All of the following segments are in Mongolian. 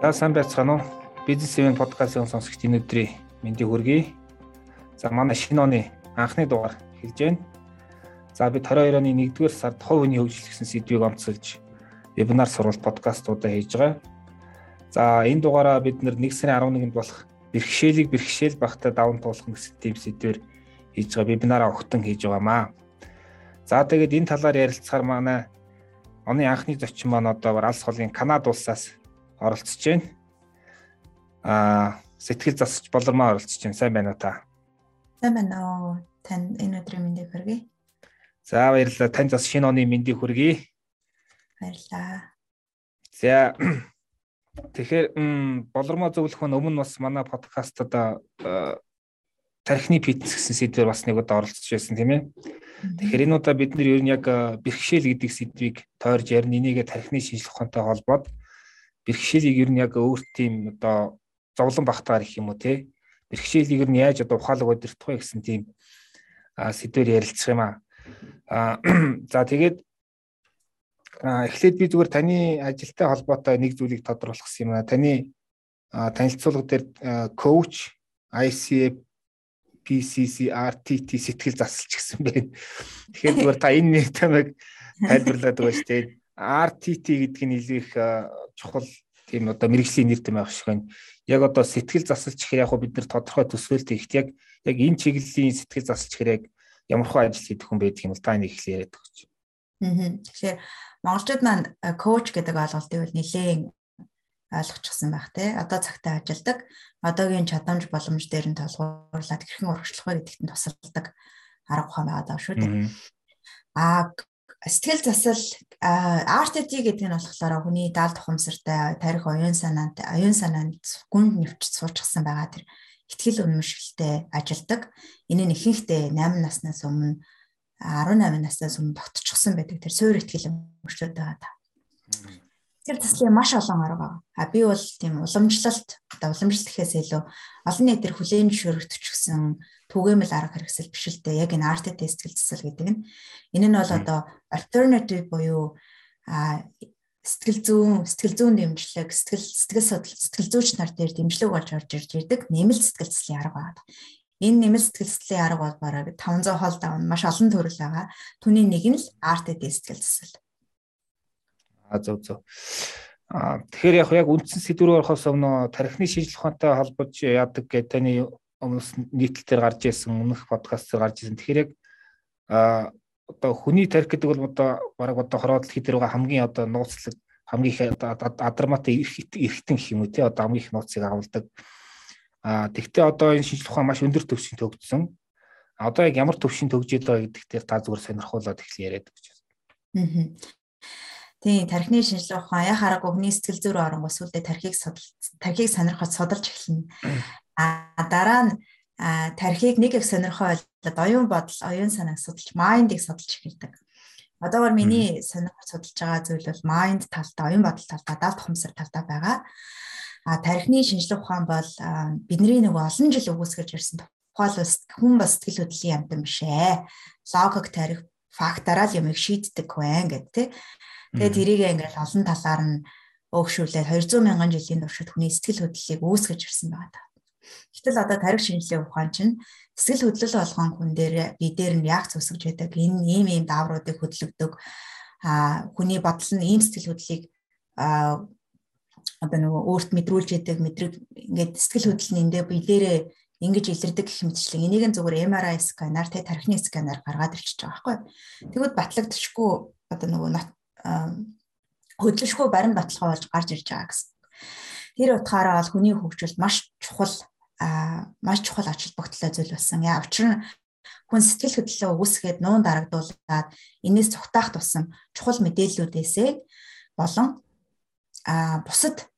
За сайн байцгаана уу? Бизнес ивент подкастын сонсогчдын өдрийн мэндийг хүргэе. За манай шинэ оны анхны дугаар хэлж байна. За бид 22 оны 1-р сард хөгжил гэсэн сэдвийг онцолж вебинар сургалт подкастуудаа хийж байгаа. За энэ дугаараа бид нэг сарын 11-нд болох бэрхшээлийг бэрхшээл багтаа даван туулах гэсэн тийм сэдвээр хийж байгаа вебинараа огтон хийж байгаамаа. За тэгээд энэ талаар ярилцахаар манай оны анхны зочин маань одоо алс холын Канада улсаас оролцож байна. Аа сэтгэл засч болормоо оролцож байна. Сайн байна уу та? Сайн байна уу. Тань энэ өдрийн мэндийг хүргэе. За баярлалаа. Тань бас шинэ оны мэндийг хүргэе. Баярлалаа. За тэгэхээр болормоо зөвлөх нь өмнө бас манай подкастад тархины фитнес гэсэн сэдвээр бас нэг удаа оролцож байсан тийм ээ. Тэгэхээр энэ удаа бид нэр ер нь яг бэрхшээл гэдэг сэдвийг тойрж ярина. Энийгээ тархины шинжилгээ ухаантай холбоод бэрхшээлийг ер нь яг өөр тийм одоо зовлон багтаар их юм уу те бэрхшээлийг ер нь яаж одоо ухаалаг удирдах вэ гэсэн тийм сэдвээр ярилцах юм аа. За тэгээд эхлээд би зүгээр таны ажилтай холбоотой нэг зүйлийг тодорхойлох юм аа. Таны танилцуулга дээр коуч, ICF, PCC, RTT сэтгэл засалч гэсэн байна. Тэгэхээр зүгээр та энэ нэг тамиг тайлбарлаад байгаа шүү дээ. RTT гэдэг нь илүү их чухал тийм одоо мэрэгжлийн нэр байх шиг байна. Яг одоо сэтгэл засалч гэхээр яг бид нар тодорхой төсөөлт ихт яг яг энэ чиглэлийн сэтгэл засалч гэхээр яг ямар хөө ажил хийх хүн байдаг юм бол та энийг их яриад өгч. Аа. Тэгэхээр монголчууд маань коуч гэдэг ойлголтыг бол нэлээд ойлгочихсон байх те. Одоо цагтаа ажилдаг, одоогийн чадамж боломж дээр нь толгуурлаад хэрхэн урагшлах вэ гэдэгт нь тусалдаг арга ухаан байгаа даа шүү дээ. Аа сэтгэл засал RTT гэдэг нь болохоор хүний даал тухамсартай тарих оюун санаанд оюун санаанд гүнд нэвч суучихсан байгаа тэр ихтгэл үнэмшилтэй ажилдаг. Энэ нь ихэнхдээ 8 наснаас өмнө 18 наснаас өмнө тогтчихсон байдаг тэр суур ихтгэл үнэмшлүүд байгаа та. Тэр таслын маш олон арга байгаа. А би бол тийм уламжлалт одоо уламжлалт гэхээс илүү олон нийтээр хүлээн зөвшөөрөгдчихсэн түгээмэл арга хэрэгсэл биш л дээ. Яг энэ RT сэтгэл засал гэдэг нь энэ нь бол одоо alternative буюу а сэтгэл зүүн сэтгэл зүүн дэмжлэг сэтгэл сэтгэл судлал сэтгэл зүйч нар дээр дэмжлэг болж орж ирж ирдэг нэмэлт сэтгэл заслын арга байна. Энэ нэмэлт сэтгэл заслын арга бол бараг 500 хоол давна маш олон төрөл байгаа. Түүний нэг нь л RTD сэтгэл засал. А зөв зөв. А тэгэхээр яг яг үндсэн сэдвээр орохоос өмнө тархины шинжилгээ ухаантай холбож яадаг гэдэг таны өмнөс нийтлэл дээр гарч ирсэн өмнөх подкаст дээр гарч ирсэн. Тэгэхээр яг а одоо хүний тарих гэдэг бол одоо бараг одоо хороо дэлхий дээр байгаа хамгийн одоо нууцлаг хамгийн их адарматай эрхтэн гэх юм уу те одоо хамгийн их нууцыг авалдаг. А тэгтээ одоо энэ шинжилгээ ухаан маш өндөр төвшин төгжсөн. Одоо яг ямар төвшин төгжээд байгаа гэдэг дээр та зүгээр сонирхуулаад их яриад өгч байна. Аа. Тийм тархины шинжилгээ ухаан яа хараагүй хүний сэтгэл зүйн оронгос сүлдээ тархийг тархийг сонирхож судалж эхэлнэ. А дараа нь тархийг нэг их сонирхоо ойлоод оюун бодол, оюун санааг судалж, майндыг судалж эхэлдэг. Одоогор миний сонирхож судалж байгаа зүйл бол майнд талтай, оюун бодол талтай, даалт ухамсар талтай байгаа. А тархины шинжилгээ ухаан бол бидний нэг олон жил өгөөсгөж ирсэн тухайлбал хүн бас сэтгэл хөдлөлийн амтан биш ээ. Логик тарих фактараа л юмыг шийддэг байна гэдэг тий. Тэгээд тэрийг ингээл олон талаар нь өөгшүүлээд 200 мянган жилийн туршид хүний сэтгэл хөдлөлийг үүсгэж ирсэн байгаа. Гэтэл одоо тарих шинжилгээ ухаан чинь сэтгэл хөдлөл болгон хүн дээр би дээр нь яг зүсгэж байдаг. Энэ ийм ийм даавруудыг хөдлөгдөг. А хүний бодол нь ийм сэтгэл хөдлөлийг одоо нөгөө өөрт мэдрүүлж яадаг мэдрэг ингээд сэтгэл хөдлөл нь эндээ би дээрээ ингэж илэрдэг гэх мэтчлэн энийг нь зүгээр MRI сканер тэ тархины сканер гаргаад ирчихэж байгаа байхгүй. Тэгвэл батлагдчихгүй одоо нөгөө хөдлөшгүй барин баталгаа болж гарч ирж байгаа гэсэн. Тэр утгаараа бол хүний хөгжилд маш чухал а маш чухал ач холбогдолтой зүйл болсон. Яа учир нь хүн сэтгэл хөдлөлөө үүсгээд нуун дарагдуулаад энэс цугтаах тусам чухал мэдээллүүдээсээ болон а бусад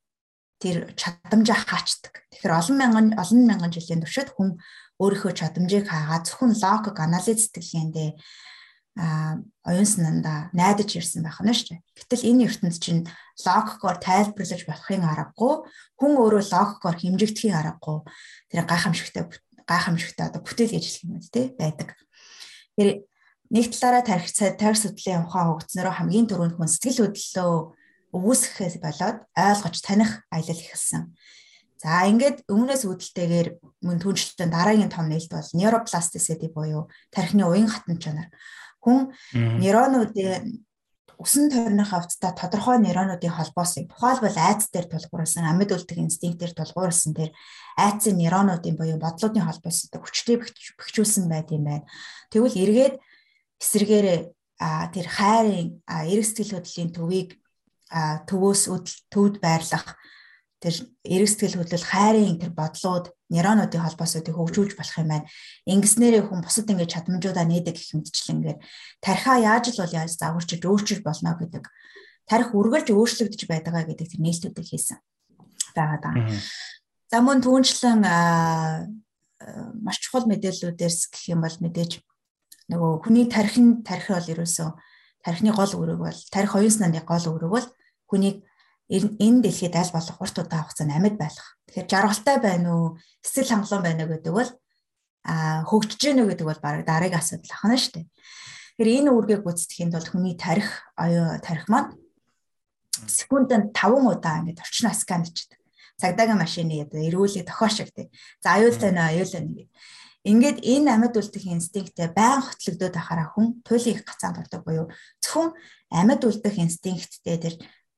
тэр чадамжаа хаачдаг. Тэгэхээр олон мянган олон мянган жилийн туршид хүн өөрийнхөө чадамжийг хаагаад зөвхөн логик анализ сэтгэлгээндээ оюун санаанда найдаж ирсэн байх нь шүү дээ. Гэтэл энэ ертөнд чинь логикоор тайлбарлаж болохын аргагүй, хүн өөрөө логикоор хэмжигдэхийн аргагүй тэр гайхамшигтай гайхамшигтай одоо бүтээл гэж хэлэх юм үү те байдаг. Тэр нэг талаараа тарих тарих судлалын ухаан хөгжснөрөө хамгийн түрүүнд хүн сэтгэл хөдлөлөө өвөсгөхээс болоод ойлгож таних аялал эхэлсэн. За ингээд өмнөөс үүдэлтэйгээр мөн түншлэн дараагийн том нээлт бол neuroplasticity буюу тархины уян хатан чанар. Хүн нейронуудын усан тойрны хавцтай тодорхой нейронуудын холбоосыг тухайлбал айц дээр тулгуурласан амьд үлдэх инстинктээр тулгуурласан тэр айцын нейронуудын буюу бодлуудын холбоос хүчтэй бэхжүүлсэн байт юм байна. Тэгвэл эргээд эсэргээрээ тэр хайрын эрэг сэтгэл хөдлөлийн төвийг төвөөс төвд байрлах тэр эрэг сэтгэл хөдлөл хайрын тэр бодлууд нейронуудын холбоосуудыг хөгжүүлж болох юм байна. Ингэснээрээ хүн бусад ингэж чадамжуудаа нээдэг гэх мэтчлэнгээр тархиа яаж л бол яаж загварчиж өөрчилж болно гэдэг тарих үргэлж өөрчлөгдөж байдгаа гэдэг тэр нээлтүүдийг хийсэн байгаа даа. За мөн түүнчлэн маш чухал мэдээллүүдээс гэх юм бол мэдээж нөгөө хүний тархин тархи бол ерөөсөө тархины гол үүрэг бол тархи оюун санааны гол үүрэг бол хүнийг энэ дэлхийд аль болох урт удаан хугацаанд амьд байх. Тэгэхээр жаргалтай байна уу, эсэл хангалуун байна уу гэдэг бол а хөгжиж гэнэ гэдэг бол баг дараагийн асуудал ахна шүү дээ. Тэгэхээр энэ үүргийг гүйцэтгэхэд бол хүний тарих оюу тарих маань секундэд 5 удаа ингэж орчноо скан хийдэг. Цагдаагийн машины эргүүлээ тохиошиг тий. За аюул тань аюул тань гэдэг. Ингээд энэ амьд үлдэх инстинкттэй байн хотлогдоод ахаараа хүн туйлын их гацаанд ордог буюу зөвхөн амьд үлдэх инстинкттэй тэр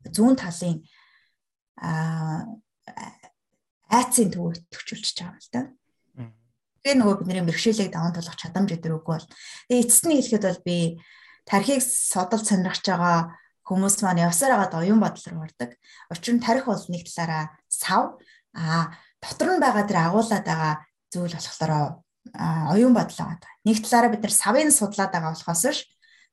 зүүн талын аа айцын төвөд төвчүүлж байгаа юм л да. Тэгээ нөгөө бидний мэрэгшээлийг даван тулах чадамж өдр үгүй бол. Тэгээ эцэст нь хэлэхэд бол би тархийг содол сонирхож байгаа хүмүүс маань явсаар байгаа оюун бодол руу ордог. Учир нь тарих бол нэг талаараа сав а дотор нь байгаа тэр агуулад байгаа зүйл болохоор оюун бодол байгаа. Нэг талаараа бид нар савын судлаад байгаа болохоос ш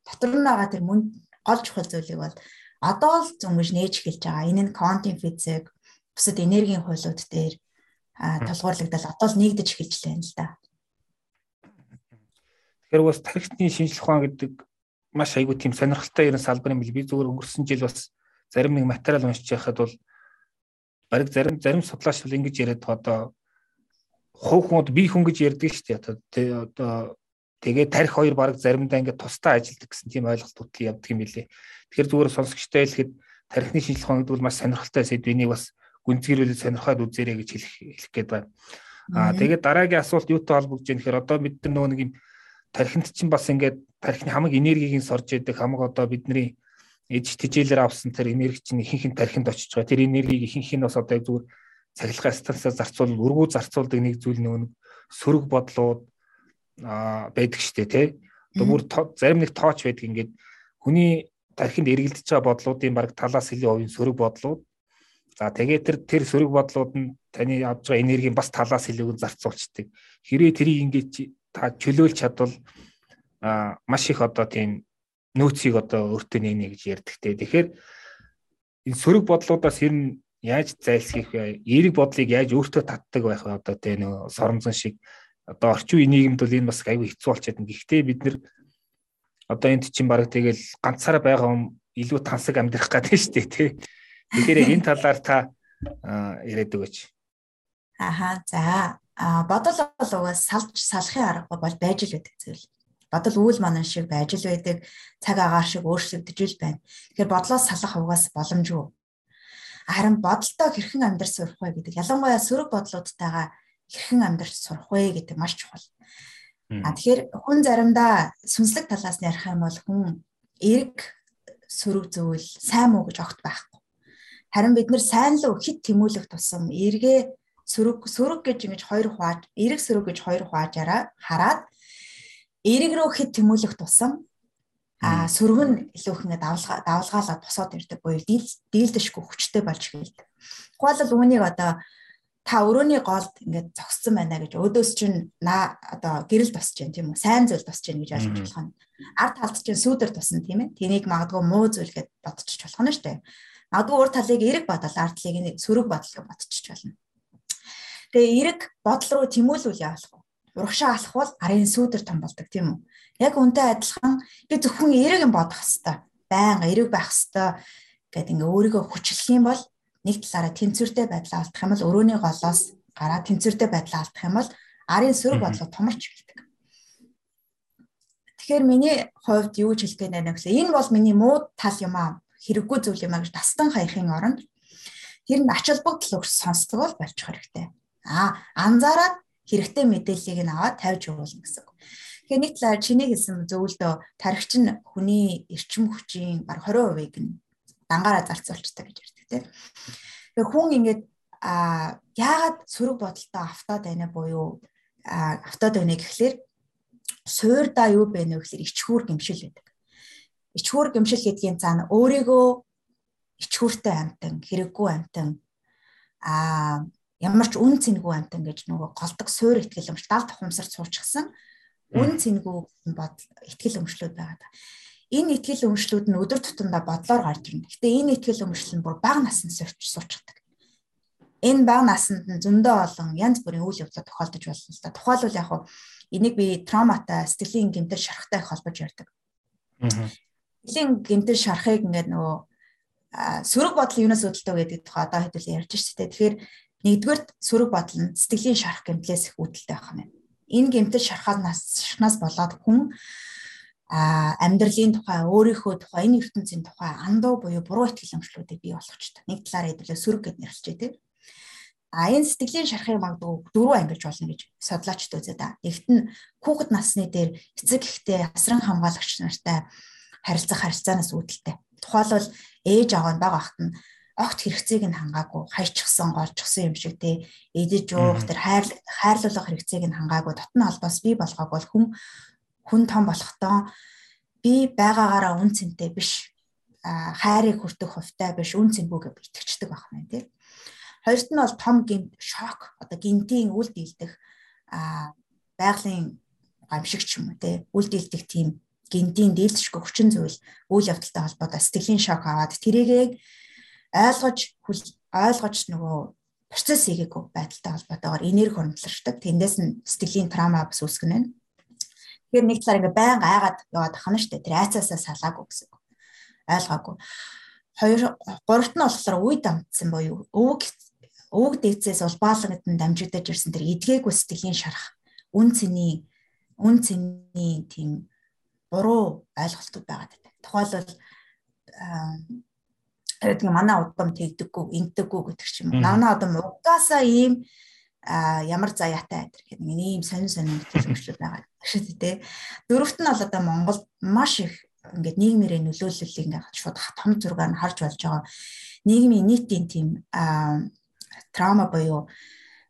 дотор нь байгаа тэр мөн гол чухал зүйлийг бол одоо л зөвмөж нээж эхэлж байгаа. Энэ нь квантын физик, бусад энергийн хуулиуд дээр толгуурлагдал одоо л нэгдэж эхэлж байна л да. Тэгэхээр бас тархитны шинжлэх ухаан гэдэг маш айгүй тийм сонирхолтой ерэн салбар юм бил. Би зүгээр өнгөрсөн жил бас зарим нэг материал уншиж байхад бол бараг зарим зарим судлаач бол ингэж яриад одоо хувь хүн би хүн гэж ярьдаг шүү дээ. Одоо тэгээ тарих хоёр баг заримдаа ингээд тусдаа ажилдаг гэсэн тийм ойлголт хөтлөе явдаг юм билээ. Тэгэхээр зүгээр сонсогчтой хэлэхэд тарихны гэдэг бол маш сонирхолтой сэдв. Энийг бас гүнзгийрүүлээд сонирхоод үзээрэй гэж хэлэх хэлэх гээд байна. Аа тэгээд дараагийн асуулт юутай холбогдож байна гэхээр одоо бид нар нөгөө нэг юм тархинд чинь бас ингээд тархины хамаг энергийг сорж яадаг хамаг одоо бидний ээж тижээлэр авсан тэр энерги чинь ихэнх нь тархинд очиж байгаа. Тэр энергийг ихэнх нь бас одоо зүгээр цахилгаан станцаар зарцуул өргүү зарцуулдаг нэг зүйл нөгөө сөрөг бодлууд байдаг штэ тий. Одоо бүр зарим нэг тооч байдаг ингээд хүний тархинд эргэлдэж байгаа бодлуудын баг талаас илүү хувийн сөрөг бодлууд. За тэгээд тэр тэр сөрөг бодлууд нь таны авж байгаа энергийн бас талаас илүүг зарцуулцдаг. Хэрэг тэрийг ингээд та чөлөөлж чадвал аа маш их одоо тийм нөөцийг одоо өөртөө нэнэ гэж ярьдаг те. Тэгэхээр энэ сөрөг бодлуудаас ер нь яаж зайлсхийх вэ? Эерэг бодлыг яаж өөртөө татдаг байх вэ? Одоо тэ нэг соромзон шиг одоо орчин үеийн нийгэмд бол энэ бас аюу хэцүү болчиход байна. Гэхдээ бид нэр одоо энд чинь баг тэгэл ганцаараа байгаа юм илүү тансаг амьдрах гэдэг шүү дээ тий. Тэгэхээр энэ талаар та яриад өгөөч. Аха за бодол бол угаас салж салахын арга бол байж л байдаг зүйл. Бодол үйл манан шиг байж л байдаг, цаг агаар шиг өөрчлөгдөж л байна. Тэгэхээр бодлоос салах угаас боломжгүй харин бодолтой хэрхэн амьдрах сурах вэ гэдэг ялангуяа сөрөг бодлуудтайгаа хэрхэн амьдрах сурах вэ гэдэг маш чухал. А тэгэхээр хүн заримдаа сүнслэг талаас нь ярих юм бол хүн эрг сөрөг зүйл сайн муу гэж огт байхгүй. Харин бид нар сайн л хит тэмүүлэх тусам эргээ сөрөг сөрөг гэж ингэж хоёр хувааж эрэг сөрөг гэж хоёр хуваажаараа хараад эрэг рүү хит тэмүүлэх тусам а сөрөг нь илүү их ингээд давлгаа давлгаалаад босоод ирдэг буюу дийлдэшгүй хүчтэй болж эхэлдэг. Тухайлбал үүнийг одоо та өрөөний голд ингээд зогссон байна гэж өөдөөс чинь наа одоо гэрэл тосч जैन тийм үү сайн зүйл тосч जैन гэж ойлгож болох нь ард талд чинь сүүдэр тусан тийм ээ тэнийг магадгүй муу зүйл гэж бодчих болох нь шүү дээ магадгүй урд талыг эрэг бодол ард талыг нэг сөрөг бодол гэж бодчих болно тэгээ эрэг бодол руу тэмүүлүүл яах вэ урагшаа алхвал арын сүүдэр том болдог тийм үү Яг үнтэй адилхан би зөвхөн эрэг юм бодох хэвээр байнга эрэг байх хэвээр гэдэг ингээ өөрийгөө хүчлэх юм бол нэг талаараа тэнцвэртэй байдлаа алдах юм бол өрөөний голоос гараа тэнцвэртэй байдлаа алдах юм бол арын сөрөг бодлого томорч эхэлдэг. Тэгэхээр миний хувьд юу ч хэлэх гээд байна гэхэл энэ бол миний муу тал юм аа хэрэггүй зүйл юм аа гэж тастан хаяхын оронд тэр нь ач холбогдол өгч сонсдог бол болчих хэрэгтэй. Аа анзаараад хэрэгтэй мэдээллийг нь аваад тавьж өгүүлнэ гэсэн. Тэгэхээр нэг талаар чиний хэлсэн зөвлөдөө тархич нь хүний эрчим хүчийн баг 20%-ийг нь дангаараа зарцуулчихдаг гэж ярьдаг тийм. Тэгэхээр хүн ингээд а яагаад сөрөг бодолтой автаад байна буюу автаад байна гэхлээр суурдаа юу бэ нэ гэхлээр ичхүүр гимшил байдаг. Ичхүүр гимшил гэдгийн цаана өөрийгөө ичхүүртэй амтан, хэрэггүй амтан а ямар ч үн цэнгүй амтан гэж нөгөө голдог суур ихтгэл өмч дал тухамсарт суучихсан үн цэнгүй бод ихтгэл өмчлүүд байгаа. Энэ ихтгэл өмчлүүд нь өдөр тутамдаа бодлоор гарч ирнэ. Гэтэ энэ ихтгэл өмчлөл нь бүр бага наснд сууч суучдаг. Энэ бага наснд нь зөндөө олон янз бүрийн үйл явдлууд тохиолдож болно л да. Тухайлбал яг хуу энийг би травматай, сэтгэлийн гэмтэл шарахтай холбож ярьдаг. Сэтгэлийн гэмтэл шарахыг ингээд нөгөө сөрөг бодол юунаас үүдэлтэй гэдэг тухай одоо хэдүүлээ ярьж штэ. Тэгэхээр нэгдүгээр сөрөг бодол нь сэтгэлийн шарах гэмтлээс их үүдэлтэй байх юм байна энэ гэмтэл шархаанаас шархнаас болоод хүн амьдралын тухай өөрийнхөө тухай энэ ертөнцийн тухай андуу буюу буруу итгэл өмчлүүдийг бий болгочтой. Нэг талаараа хэдүүлээ сөрөг гэд нэрлэжээ тийм. А энэ сэтгэлийн шархыг магадгүй дөрвөн ангилж болно гэж судлаачд үзээд та. Нэгт нь хүүхэд насны дээр эцэг ихтэй асран хамгаалагч нартай харилцах харилцаанаас үүдэлтэй. Тухайлбал ээж аав нь бага ахт нь огт хэрэгцээг нь хангаагүй хайчихсан голчсон юм шиг те эдэж уух тэр хайр хайрлуулах хэрэгцээг нь хангаагүй дотны холбоос бий болгоог бол хүн хүн том болохдоо би байгаагаараа үн цэнтэй биш хайрыг хүртэх хувьтай биш үн цэнгүүгээ итгэждэг байх юм тийм. Хоёрт нь бол том гинт шок одоо гинтийн үйл дийлдэх байгалийн гамшиг ч юм уу тийм үйл дийлдэх тийм гинтийн дийлдэшгүй хүчин зүйл үйл явдалтай холбоотой сэтгэлийн шок аваад тэрийгээ ойлгож ойлгож нөгөө процесс хийгээгүй байдалтай холбоотойгоор энерги хөрөмтлөрчдөг. Тэндээс нь сэтгэлийн траума бас үүсгэн байна. Тэгэхээр нэг талаар ингээ байн гайгаад яваад ахна штэ. Тэр айцаасаа салаагүй гэсэн. Ойлгоогүй. Хоёр гуравт нь болохоор үе дамжсан боيو. Өвөг өвөг дээцээс улбаалгад нь дамжигдаж ирсэн тэр эдгээгүй сэтгэлийн шарах. Үн цэний үн цэний тийм буруу ойлголтууд байгаад байна. Тухайлбал тэгээд манай удам тэгдэггүй, ингэдэггүй гэдэг ч юм уу. Манай удам угаасаа ийм ямар заяатай адэр гэдэг нэг ийм сонин сонин төлөвчлүүд байгаа шүү дээ. Дөрөвт нь бол одоо Монголд маш их ингээд нийгмийн нөлөөллийг ингээд шууд том зургаар нь харж болж байгаа. Нийгмийн нийтийн тийм траума буюу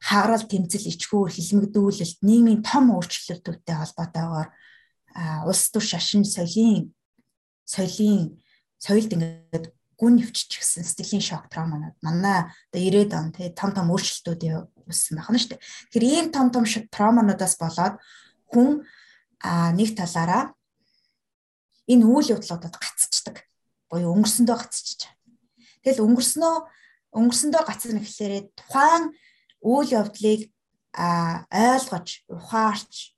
хагарал тэмцэл ичхүүр хилмигдүүлэлт нийгмийн том өөрчлөлтүүдтэй холбоотойгоор улс төр шашин соёлын соёлын соёлд ингээд гүн нэвччих гэсэн сэтгэлийн шок трауманууд манай одоо 90-ад он тий том том өөрчлөлтүүд үүссэн байна шүү дээ. Тэгэхээр ийм том том траумануудаас болоод хүн нэг талаараа энэ үйл явдлуудад гацчихдаг. Буюу өнгөрсөндөө гацчихж байгаа. Тэгэл өнгөрснөө өнгөрсөндөө гацна гэхлээрээ тухайн үйл явдлыг ойлгож, ухаарч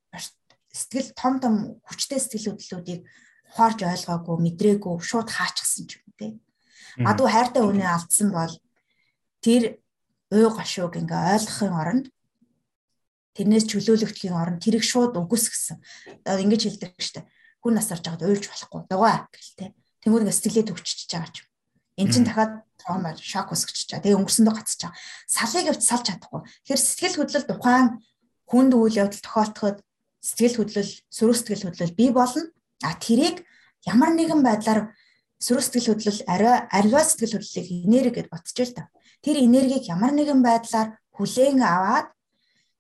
сэтгэл том том хүчтэй сэтгэл хөдлөлүүдийг ухаарч ойлгоогүй, мэдрээгүй, шууд хаачихсан ч юм тий Адуу хайртай үнэ алдсан бол тэр уй гашууг ингээ ойлгохын оронд тэрнээс чөлөөлөгдөхийн оронд тэрийг шууд үгүйсгэсэн. Одоо ингэж хэлдэг штэ. Хүн насарж байгаад уйлж болохгүй. Дугаа гэлтэй. Тэнгүүд ингээ сэтгэлээ төвччихэж байгаа ч юм. Эн чин дахиад траумаар шок өсгөж чаа. Тэгээ өнгөрсөндөө гацж байгаа. Салыг авч салж чадахгүй. Тэгэхээр сэтгэл хөдлөл тухайн хүнд үйл явдал тохиолдоход сэтгэл хөдлөл, сөрөг сэтгэл хөдлөл бий болно. А тэрийг ямар нэгэн байдлаар сөрөг сэтгэл хөдлөл ариа ариа сэтгэл хөдлөлийг энерги гэж ботчих л та. Тэр энергийг ямар нэгэн байдлаар хүлээн аваад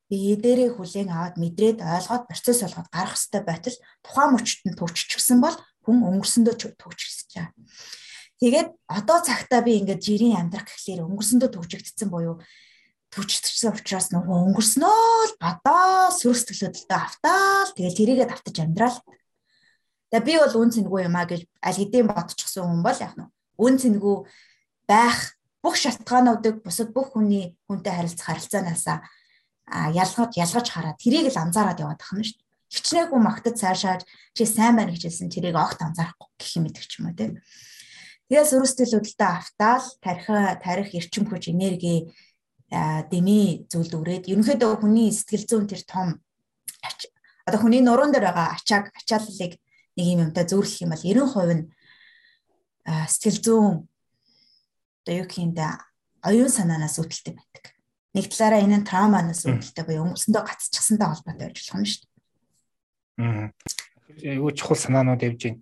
бие дээрээ хүлээн аваад мэдрээд ойлгоод процесс болгоод гарах хэвээр байтал тухайн мөчтөд нь төвччихсэн бол хүн өнгөрсөндөө төвччихсэж байгаа. Тэгээд одоо цагтаа би ингээд жирийн амьдрах гэхлээр өнгөрсөндөө төвчөгдсөн буюу төвчтгсэн учраас нөгөө өнгөрснөө л бодоо сөрөг сэтгэл хөдлөлтөд автаал тэгэл тэрийгээ давтаж амьдрал Тэгээ би бол үн цэнгүй юм а гэж аль хэдийн бодчихсон хүн бол яг нь үн цэнгүй байх бүх шалтгаануудыг бусад бүх хүний хүнтэй харилцах харилцаанаасаа ялгаж ялгаж хараад тэрийг л анзаараад яваад тахна шүү дээ. Хичнээгүү магтад цаашаад чи сайн байна гэжсэн тэрийг огт анзаарахгүй гэх юм идэх ч юм уу тийм. Тэгээс өрөөсдөл хөдөлтөд автаал тарих тарих эрчим хүч энерги дэмий зүйлд өрөөд ерөнхийдөө хүний сэтгэл зүйн тэр том одоо хүний нуруунд дээр байгаа ачааг ачааллыг нэг юм юмтай зөөрлөх юм бол 90% нь сэтгэл зүүн одоо юу гэхиндэ оюун санаанаас үүдэлтэй байдаг. Нэг талаараа энэ нь трауманаас үүдэлтэй буюу өнгөрсөндөө гацчихсантай холбоотой байж болох юм шүү дээ. Аа. Айгуу чухал санаанууд явж байна.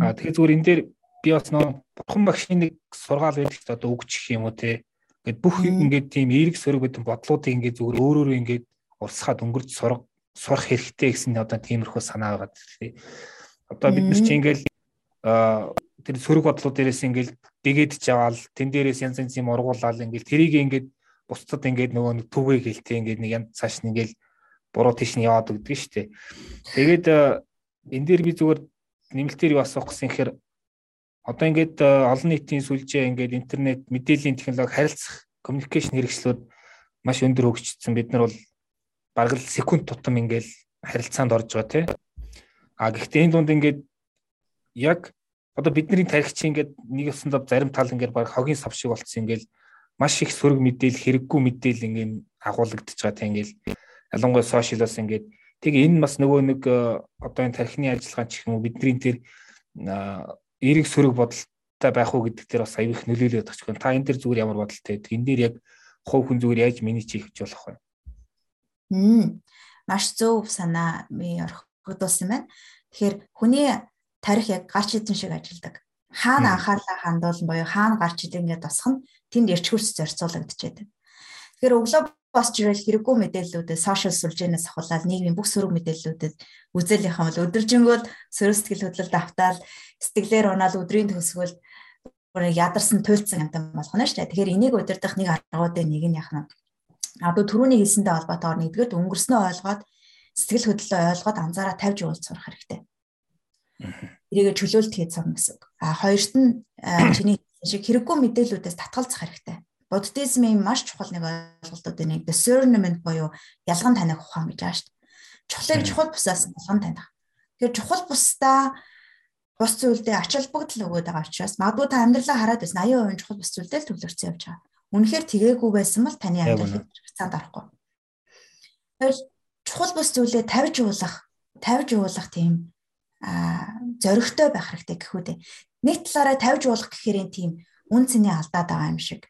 Аа тэгэхээр зүгээр энэ дээр би бас нөө бурхан багшийн нэг сургаал байдаг ч одоо өгчих юм уу те. Ингээд бүх ингээд тийм эерэг сөрөг гэдэг бодлуудыг ингээд зүгээр өөрөөрөө ингээд урсгаад өнгөрч сурах сурах хэрэгтэй гэсэн одоо тиймэрхүү санаа байгаа. Одоо бид нар чи ингээл тэр сөрөг бодлууд дээрээс ингээл дэгээд жаваал тэн дээрээс янз янз юм ургуулаад ингээл тэрийг ингээд бусдад ингээд нөгөө нэг түгээ гэлтэй ингээд нэг янз цааш нь ингээл буруу тийш нь яваад өгдөг шүү дээ. Тэгээд энэ дээр би зүгээр нэмэлтээр юу асуух гэсэн хэрэг одоо ингээд олон нийтийн сүлжээ ингээд интернет мэдээллийн технологи харилцах communication хэрэгслүүд маш өндөр хөгжсөн. Бид нар бол бараг л секунд тутам ингээл харилцаанд орж байгаа тий. А гэхдээ энэ дунд ингээд яг одоо бидний тарихч ингээд нэг өсөнд зарим тал ингээд баг хогийн сав шиг болцсон ингээл маш их сөрөг мэдээлэл хэрэггүй мэдээлэл ингээд агуулгадж байгаа тий ингээл ялангуяа сошиалос ингээд тэг энэ бас нөгөө нэг э, одоо энэ тархины ажиллагаа ч юм уу бидний тэр эерэг сөрөг бодолтой байх уу гэдэг дээр бас аюу их нөлөөлөд байгаа ч гэн та энэ дээр зүгээр ямар бодолтой байдаг энэ дээр яг хувь хүн зүгээр яаж чи хийж болох вэ? Маш зөв санаа ми орхигдуулсан байна. Тэгэхээр хүний тарих яг гарч идэн шиг ажилдаг. Хаана анхаарлаа хандуулна боيو хаана гарч идэнгээ тосох нь тэнд ирч хурц зорцуулагдчихэдэг. Тэгэхээр өглөө босч ирэл хэрэггүй мэдээллүүдэд сошиал сүлжээнээс ахуулаад нийгмийн бүх сөрөг мэдээллүүдэд үзэлийнхэн бол өдөржингөөл сөрөг сэтгэл хөдлөлд автаал сэтгэлээр унаал өдрийн төгсгөл ядарсан туйлцсан амтан болгоно шүү дээ. Тэгэхээр энийг удирдах нэг аргуудын нэг нь яхна одоо түрүүний хэлсэнтэй холбоотойгоор нэгдүгээр өнгөрснөө ойлгоод сэтгэл хөдлөлөө ойлгоод анзаараа тавьж уулз сурах хэрэгтэй. Эрийгэ чөлөөлт хийж сурна гэсэн үг. А хоёрт нь чиний шиг хэрэггүй мэдээллүүдээс татгалзах хэрэгтэй. Буддизмын маш чухал нэг ойлголтууд нэг discernment буюу ялган таних ухаан гэж байгаа шүү дээ. Чухлыг чухал бусаас ялган таних. Тэгэхээр чухал бусдаа бус зүйлдээ ач холбогдол өгöd байгаа учраас магадгүй та амьдралаа хараад байсан 80% чухал бус зүйлдээ л төвлөрсөн явж байгаа. Үнэхээр тгээгүү байсан бол таны амьдрал цаанд орохгүй. Тэгвэл чухал бус зүйлээ тавьж уулах, тавьж уулах тийм зоригтой байх хэрэгтэй гэхүү дээ. Нэг талаараа тавьж уулах гэхээр энэ тийм үн цэний алдаад байгаа юм шиг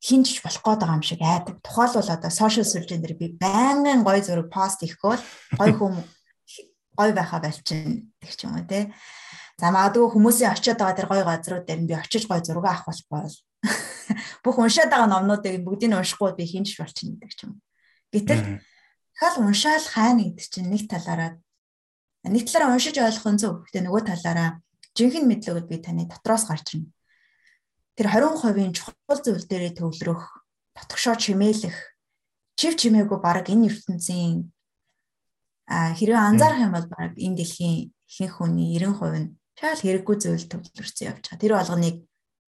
хинжиж болох гээд байгаа юм шиг айдаг. Тухайлбал одоо сошиал сүлжээн дээр би байнгын гой зураг пост хийхгүй гой хүм гой байхаа болчихно гэх юм уу те. За магадгүй хүмүүсийн очиод байгаа тэр гой газрууд дээр би очиж гой зураг авах болохгүй бүх уншаад байгаа номнуудыг бүгдийг нь уншихгүй би хинж болчихно гэдэг ч юм. Гэтэл дахиад уншаал хайна гэдэг чинь нэг талаараа нэг талаараа уншиж ойлгох нь зөв. Гэтэ нөгөө талаараа жинхэнэ мэдлэгүүд би таны дотроос гарч ирнэ. Тэр 20%-ийн чухал зүйл дээрээ төвлөрөх, дотгошоо чимээлэх, чив чимээгүй баг энэ ертөнцийн а хэрвээ анзаарах юм бол баг энэ дэлхийн ихэнх хүний 90% нь шал хэрэггүй зүйл төвлөрсөн явж байгаа. Тэр болгоныг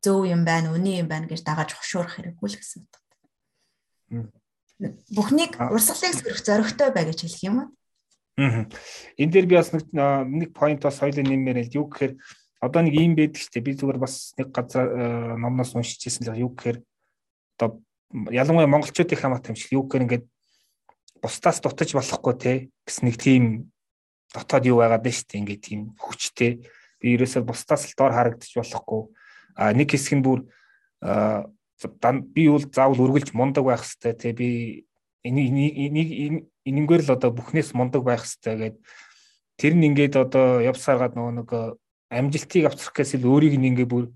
зөв юм байна, үний юм байна гэж дагаж хошуурах хэрэггүй л гэсэн үг. Бүхнийг урсгалыг сөрөх зоригтой бай гэж хэлэх юм уу? Энэ дээр би бас нэг нэг point бас хоёлын нэмээр л юу гэхээр одоо нэг юм байдаг шүү дээ. Би зүгээр бас нэг газар номноос уншиж ирсэн л юу гэхээр одоо ялангуяа монголчуудын хамаатай юм шиг юу гэхээр ингээд бусдаас дутаж болохгүй те гэсэн нэг тийм дотоод юу байгаад байна шүү дээ. Ингээд тийм хүчтэй. Би ерөөсөө бусдаас л дор харагдаж болохгүй а нэг хэсэг нь бүр би бол заавал үргэлж мундаг байх хэвээр тий би энийг энэнгээр л одоо бүхнээс мундаг байх хэвээр гээд тэр нь ингээд одоо явсаргаад нөгөө нэг амжилтыг авчрах гэсэн өөрийг нь ингээд бүр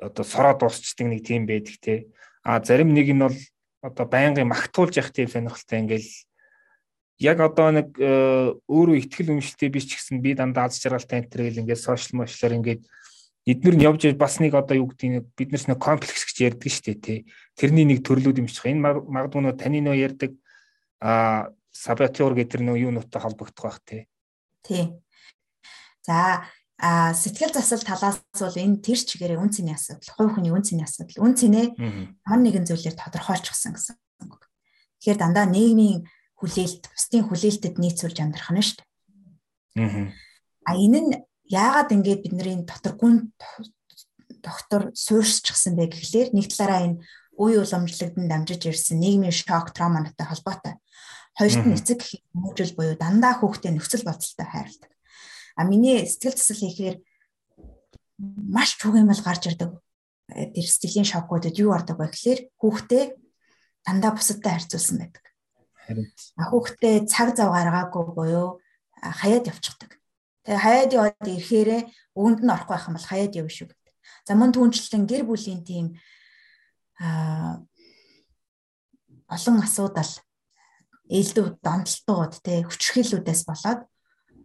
одоо сороод дуусчдаг нэг тийм байдаг тий а зарим нэг нь бол одоо байнгын магтуулж явах тийм сонирхолтой ингээл яг одоо нэг өөрөө ихтгэл өмшөлтэй би ч гэсэн би дандаа аз жаргалтай энэ төр гэл ингээд сошиал мошлоор ингээд эднэр нь явж бас нэг одоо юу гэдэг нь биднээс нэг комплекс гэж ярьдаг шүү дээ тий. Тэрний нэг төрлүүд юм шиг. Энэ магадгүй нөө таны нөө ярьдаг а сабатюр гэдэг нөө юу нөттэй холбогдох байх тий. Тий. За а сэтгэл засал талаас бол энэ тэр чигээрээ үн цэний асуудал, хувь хүний үн цэний асуудал. Үн цэнэ ямар нэгэн зүйлээр тодорхойлчихсан гэсэн үг. Тэгэхээр дандаа нийгмийн хүлээлт, бусдын хүлээлтэд нийцүүлж амьдрах нь шүү дээ. Аа. А энэ нь яагаад ингэж бидний дотор гүн доктор суурьсчихсан бэ гэхлээр нэг талаараа энэ үе уламжлагдан дамжиж ирсэн нийгмийн шок трауманатай холбоотой. Хоёрт нь эцэг мөржил буюу дандаа хүүхдээ нөхцөл бодолтой хайрладаг. А миний сэтгэл засал хийхээр маш түгээмэл гарч ирдэг. Э, тэр сэтгэлийн шокуудад юу ордог вэ гэхээр хүүхдээ дандаа бусадтай харьцуулсан байдаг. Харин хүүхдээ цаг зав гаргаагүй буюу хаяад явчихдаг. Тэгээ хаяад яваад ирэхээрээ өвөнд нь орохгүй байх юм бол хаяад явна шүү гэдэг. За мөн түнчлэн гэр бүлийн тийм олон асуудал ээлдв донтолтууд те хүчрхийлүүдээс болоод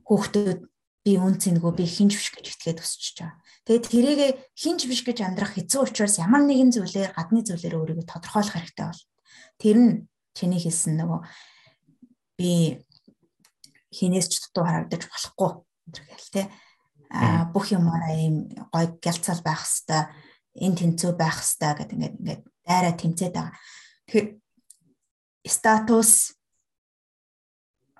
хүүхдүүд би үн цэнгүй би хинж биш гэж итгээд өсчихөж байгаа. Тэгээд тэрийг хинж биш гэж амьдрах хэцүү учраас ямар нэгэн зүйлээр гадны зүйлээр өөрийгөө тодорхойлох хэрэгтэй бол. Тэр нь чиний хэлсэн нөгөө би хинээс ч дутуу харагдаж болохгүй гэл те. А бүх юмараа ийм гой гялцал байх хэвээр энэ тэнцүү байх хэвээр гэдэг ингээд ингээд дайраа тэмцээд байгаа. Тэгэхээр статус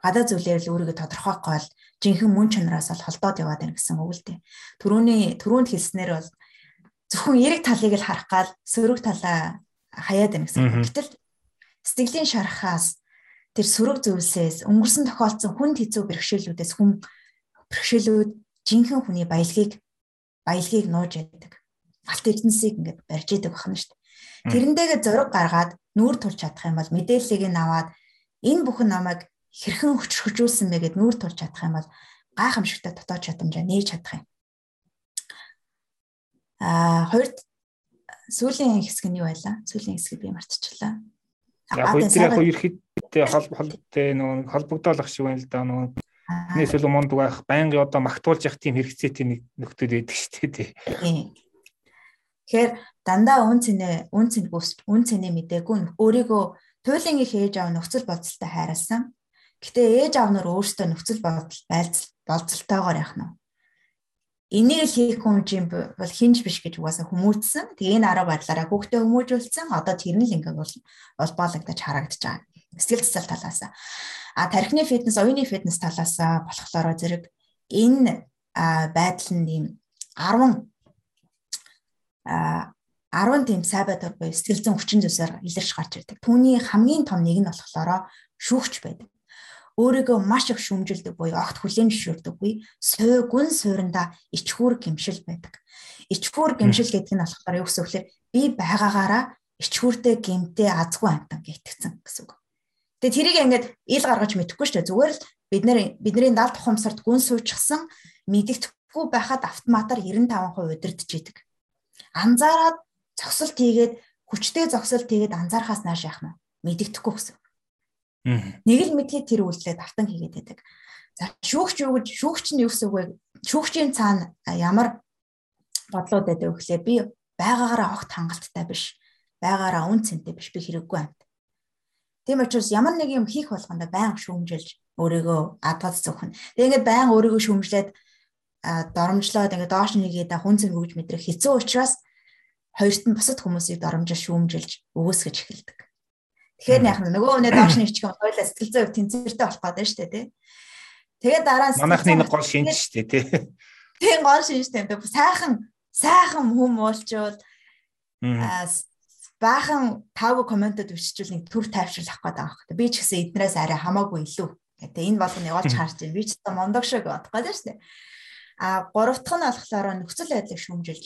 гадаа зүйлээр л өөрийгөө тодорхойлохгүй бол жинхэнэ мөн чанараас л холдоод яваад байна гэсэн үг л дээ. Төрөний төрөнд хэлснээр бол зөвхөн эрэг талыг л харах гал сөрөг талаа хаяад байна гэсэн. Гэтэл сэтгэлийн шарахаас тэр сөрөг зүйлсээс өнгөрсөн тохиолдсон хүн хэцүү бэрхшээлүүдээс хүн бэрхшээлүүд жинхэнэ хүний баялагийг баялагийг нууж яадаг. Алт эрдэнсийг ингээд барьж яадаг байна шүү дээ. Тэрнтэйгээ зураг гаргаад нүүр тулж чадах юм бол мэдээллийг нь аваад энэ бүхэн намайг хэрхэн хүчрхжүүлсэн бэ гэд нүүр тулж чадах юм бол гайхамшигтай дотоод чадамжаа нээж чадах юм. Аа хоёрд сүүлийн хэсэг нь юу байлаа? Сүүлийн хэсгийг би мартчихлаа. Яг тэр яг ерхэдтэй холбоотой нөгөө холбогдоолох шиг байна л да нөгөө Нээс л мунд байх байнга одоо магтуулж явах тийм хэрэгцээтэй нэг нөхдөд байдаг шүү дээ. Тэгэхээр дандаа үн цэнэ үн цэнэ үн цэнэ мдээгүй өөрийгөө туйлын их ээж аав нөхцөл бодолтой хайрласан. Гэтэ ээж аав нар өөрсдөө нөхцөл бодол байлцал болцолтойгоор явах нь. Энийг л хийх хүн юм бол хинж биш гэж угаасаа хүмүүжсэн. Тэгээ энэ арга барилаараа хүүхдээ хүмүүжүүлсэн. Одоо тэр нь л ингээд бол олбоологдож харагдаж байгаа. Сэтгэл засал талаас. А тархины фитнес, оюуны фитнес талаас болохоор зэрэг энэ байдал нь ийм 10 а 10 тийм сайбатар буюу сэтгэл зүйн хүчин зүйлсээр илэрч гарч ирдэг. Түүний хамгийн том нэг нь болохоор шүүгч байдаг өөрийгөө маш их шүмжилдэг буюу огт хүлээн зөвшөөрдөггүй суу гүн сууринда ичхүүр гимшил байдаг. Ичхүүр гимшил гэдэг нь болохоор юу гэсэн үг вэ? Би байгаагаараа ичхүүртэй гимтээ азгүй амтан гэйтгцэн гэсэн үг. Тэгээ тэрийг ингээд ил гаргаж мэдэхгүй шүү дээ. Зүгээр л бид нэр бидний далд тухамсарт гүн суучихсан мэдэгдэхгүй байхад автоматар 95% удирдах идэг. Анзаараад зогсолт хийгээд хүчтэй зогсолт хийгээд анзаархаас нааш яах нь мэдэгдэхгүй гэсэн. Нэг л мэдхий тэр үйлдэлээ давтан хийгээд байдаг. За шүүгч юу гэж шүүгч нь юу гэсэн үг вэ? Шүүгчийн цаана ямар бодлоод байдаг вэ гэхлээр би байгаагаараа огт хангалттай биш. Байгаараа үн цэнтэй биш би хэрэггүй амт. Тийм учраас ямар нэг юм хийх болгондоо байнга шүүмжилж өөрийгөө адгад зөвхөн. Тэгээ ингээд байнга өөрийгөө шүүмжлээд доромжлоод ингээд доош нэгээд хүн зэн хөгж мэдрэх хэцүү учраас хоёрт нь бусад хүмүүсийг доромжиж шүүмжилж өгөөсгөж эхэлдэг. Тэгэхээр яах нь нөгөө өнөө доош нэвчих юм хоёлаа сэтгэл зүйн тэнцвэртэй болох гэдэг нь шүү дээ тий. Тэгээд дараа нь манайхны нэг гол шинж шүү дээ тий. Тийм гол шинж тийм сайхан сайхан хүм уулчвал баахан тавг комментод өччихвэл нэг төр тайвшруулах гээд байгаа хэрэг. Би ч гэсэн эднээс арай хамаагүй илүү. гэдэг энэ болгоны олж харж байна. Би ч гэсэн мондог шиг бодох гээд шүү дээ. А гурав дахь нь болохоор нөхцөл байдлыг шүүмжилж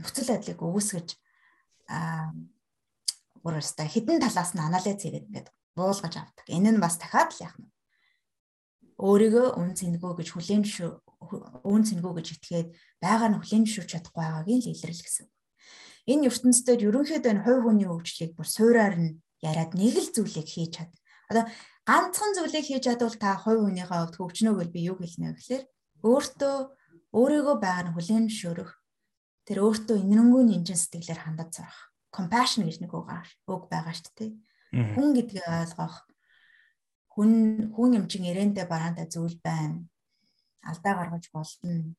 нөхцөл байдлыг өгөөсгөж а өөрөөсөө хідэн талаас нь анализ хийгээд ингээд буулгаж авдаг. Энэ нь бас дахиад л яах нь. Өөрийгөө үн цэнгөө гэж хүлээн шүү үн цэнгөө гэж итгээд байгаар нь хүлээн шүүж чадахгүй байгааг нь л илэрлэл гэсэн. Энэ ертөнцид ерөнхийдөө энэ хувь хүний хөгжлийг бүр суураар нь яриад нэг л зүйлийг хийж чад. Одоо ганцхан зүйлийг хийж чадвал та хувь хүнийхээ хувьд хөгжнө гэж би юу хэлнэ вэ гэхээр өөртөө өөрийгөө байгаар нь хүлээн зөвшөөрөх тэр өөртөө инэрэнгүү нэмжин сэтгэлээр хандаж сурах compassion гэж нэг үг байгаа шүү дээ. Хүн гэдгийг ойлгох хүн хүн юм чин ирэнтэй бараантай зүйл байна. Алдаа гаргаж болно.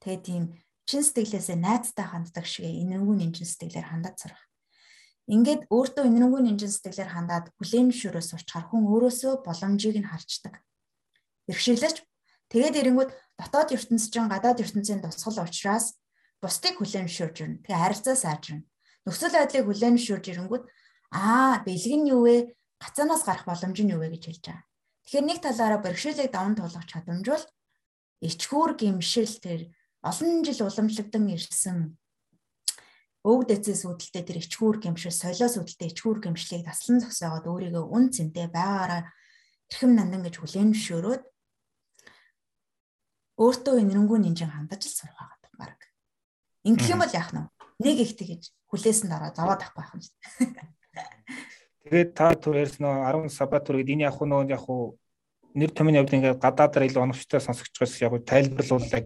Тэгээ тийм чин сэтгэлээсээ найзтай ханддаг шиг инэргүй нэмжин сэтгэлээр хандаад сурах. Ингээд өөртөө инэргүй нэмжин сэтгэлээр хандаад хүлээн зөвшөөрөөс урчхаар хүн өөрөөсөө боломжийг нь харчдаг. Иргшиглэж тэгээд ирэнгүүт дотоод ертөнцийн гадаад ертөнцийн тусгал учраас бусдыг хүлээн зөвшөөрж ирнэ. Тэгээ харилцаа сайжирна нөхцөл байдлыг хүлээн зөвшөөрж ирэнгүүт аа бэлэг нь юу вэ? Гацаанаас гарах боломж нь юу вэ гэж хэлж байгаа. Тэгэхээр нэг талаараа бэрхшээлийг даван туулах чадамж бол ичгүүр гимшил тэр олон жил уламжлагдсан ирсэн өвг дэцээс үүдэлтэй тэр ичгүүр гимшил солиос үүдэлтэй ичгүүр гимшлийг таслан зогсоогоод өөрийгөө үн цэнтэй байгаараа эрхэм нандан гэж хүлээн зөвшөөрөөд өөртөө энэрнгүү нинжин хандаж л сурах байгаа баг. Ингэх юм бол яах нь нэг их тэгэж хүлээсэн дараа зовоод авахгүй байх юм дээ. Тэгээд та түр ярьсан нөө 10 сабатур гэдэг энэ яг нөө яг нэр томьёоны хувьд ингээд гадаадаар илүү оновчтой сонсогч бас яг тайлбарлуулдаг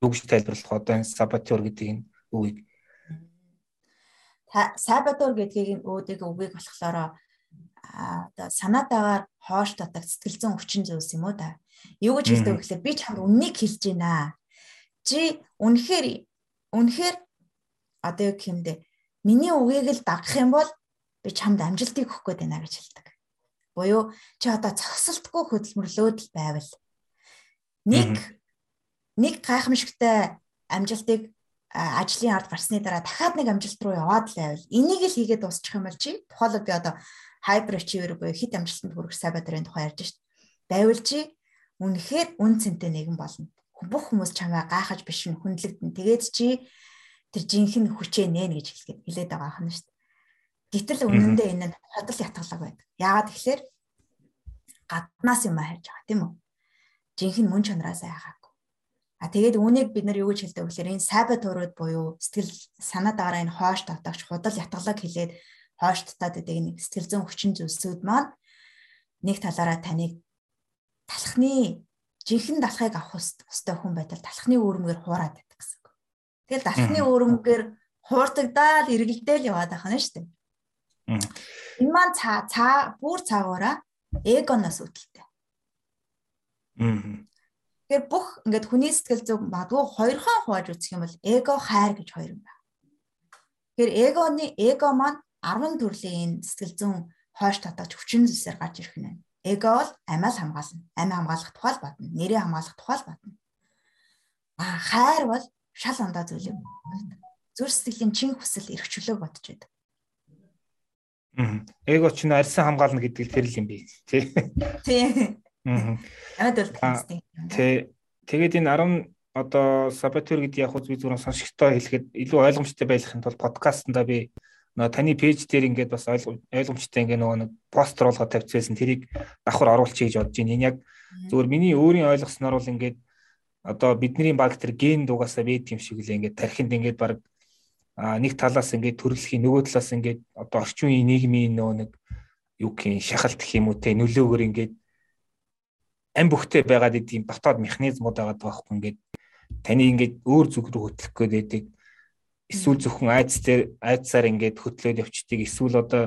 юу гэж тайлбарлах одоо энэ сабатур гэдэг энэ үгийг. Та сабатур гэдгийг өөдөг үгийг болохоор одоо санаатаагаар хоош татах сэтгэл зүйн хүчин зүйлс юм уу та. Юу гэж хэлдэг вэ гэхээр би чамд үннийг хэлж байна. Чи үнэхээр үнэхээр одоо юу гэмдэ миний үгийг л дагах юм бол би чамд амжилтыг өгөх гээд байна гэж хэлдэг. Буюу чи одоо цогцолтгүй хөдөлмөрлөөд л байвал нэг нэг гайхамшигтай амжилтыг ажлын ард гарсны дараа дахиад нэг амжилт руу яваад л байвал энийг л хийгээд дуусчих юм бол чи тухайлбал би одоо хайпер ачивер буюу хит амжилтанд хүрэх сабадрын тухай ярьж шít. Байвал чи үнэхээр үн цэнтэй нэгэн болно. Бүх хүмүүс чамаа гайхаж биш нь хүндлэгдэн. Тэгээд чи тэр жинхэнэ хүчээ нээн гэж хэлгээд хэлээд байгаа юм шүү дээ. Гэтэл үнэндээ энэ нь ходол ятгалаг байдаг. Яагаад тэгэхээр гаднаас юм хайж байгаа тийм үү? Жинхэнэ мөн чанараас айгаагүй. А тэгээд үүнийг бид нар юу гэж хэлдэг вэ гэхээр энэ сабатурууд буюу сэтгэл санаа дараа энэ хоош татагч худал ятгалаг хэлээд хоош татаад байдаг нэг сэтгэл зүйн хүчин зүйлсүүд маань нэг талаараа таныг талхны жинхэнэ талхыг авах хөстэй хүн байтал талхны үүрмээр хуураад байдаг гэсэн. Тэгэл далхны өрөмгөр хуурдагдаал эргэлдээл яваад байх нь шүү дээ. Энэ маань цаа цаа бүр цаагаараа эгоноос үүдэлтэй. Тэгэхээр бүх ингээд хүний сэтгэл зүг магадгүй хоёрхан хувааж үзэх юм бол эго хайр гэж хоёр юм байна. Тэгэхээр эгоны эго маань 10 төрлийн энэ сэтгэл зүйн хойш татаж хүчин зүйлсээр гарч ирэх нь. Эго бол амиал хамгаална. Амиа хамгаалах тухай л батна. Нэрээ хамгаалах тухай л батна. А хайр бол шал ондоо зүйл юм. Зүр сэтгэлийн чин хүсэл эрхчлөөг бодож байдаг. Аа. Эго ч нэ арьсан хамгаална гэдэг тэр л юм би. Тий. Тий. Аа. Яад бол тий. Тэгээд энэ 10 одоо сабатер гэдэг яг үгүй зүгээр сонсогчтой хэлэхэд илүү ойлгомжтой байхын тулд подкастнда би нөө таны пэйж дээр ингээд бас ойлгомжтой ингээд нөгөө нэг постэр болгоод тавьчихсан. Тэрийг давхар оруулчих гэж бодож байна. Энэ яг зүгээр миний өөрийн ойлгосноор бол ингээд одоо бидний баг тэр ген дугаасаа байд юм шиг л ингээд тархинд ингээд баг нэг талаас ингээд төрөлхийн нөгөө талаас ингээд одоо орчин үеийн нийгмийн нөө нэг юу гэх юм шахалт гэх юм уу те нөлөөгөр ингээд ам бүхтэй байгаад идэм. Дотоод механизмууд байгаа байхгүй ингээд таны ингээд өөр зүг рүү хөтлөх гээд байдаг эсвэл зөвхөн айц дээр айцаар ингээд хөтлөөд явчдаг эсвэл одоо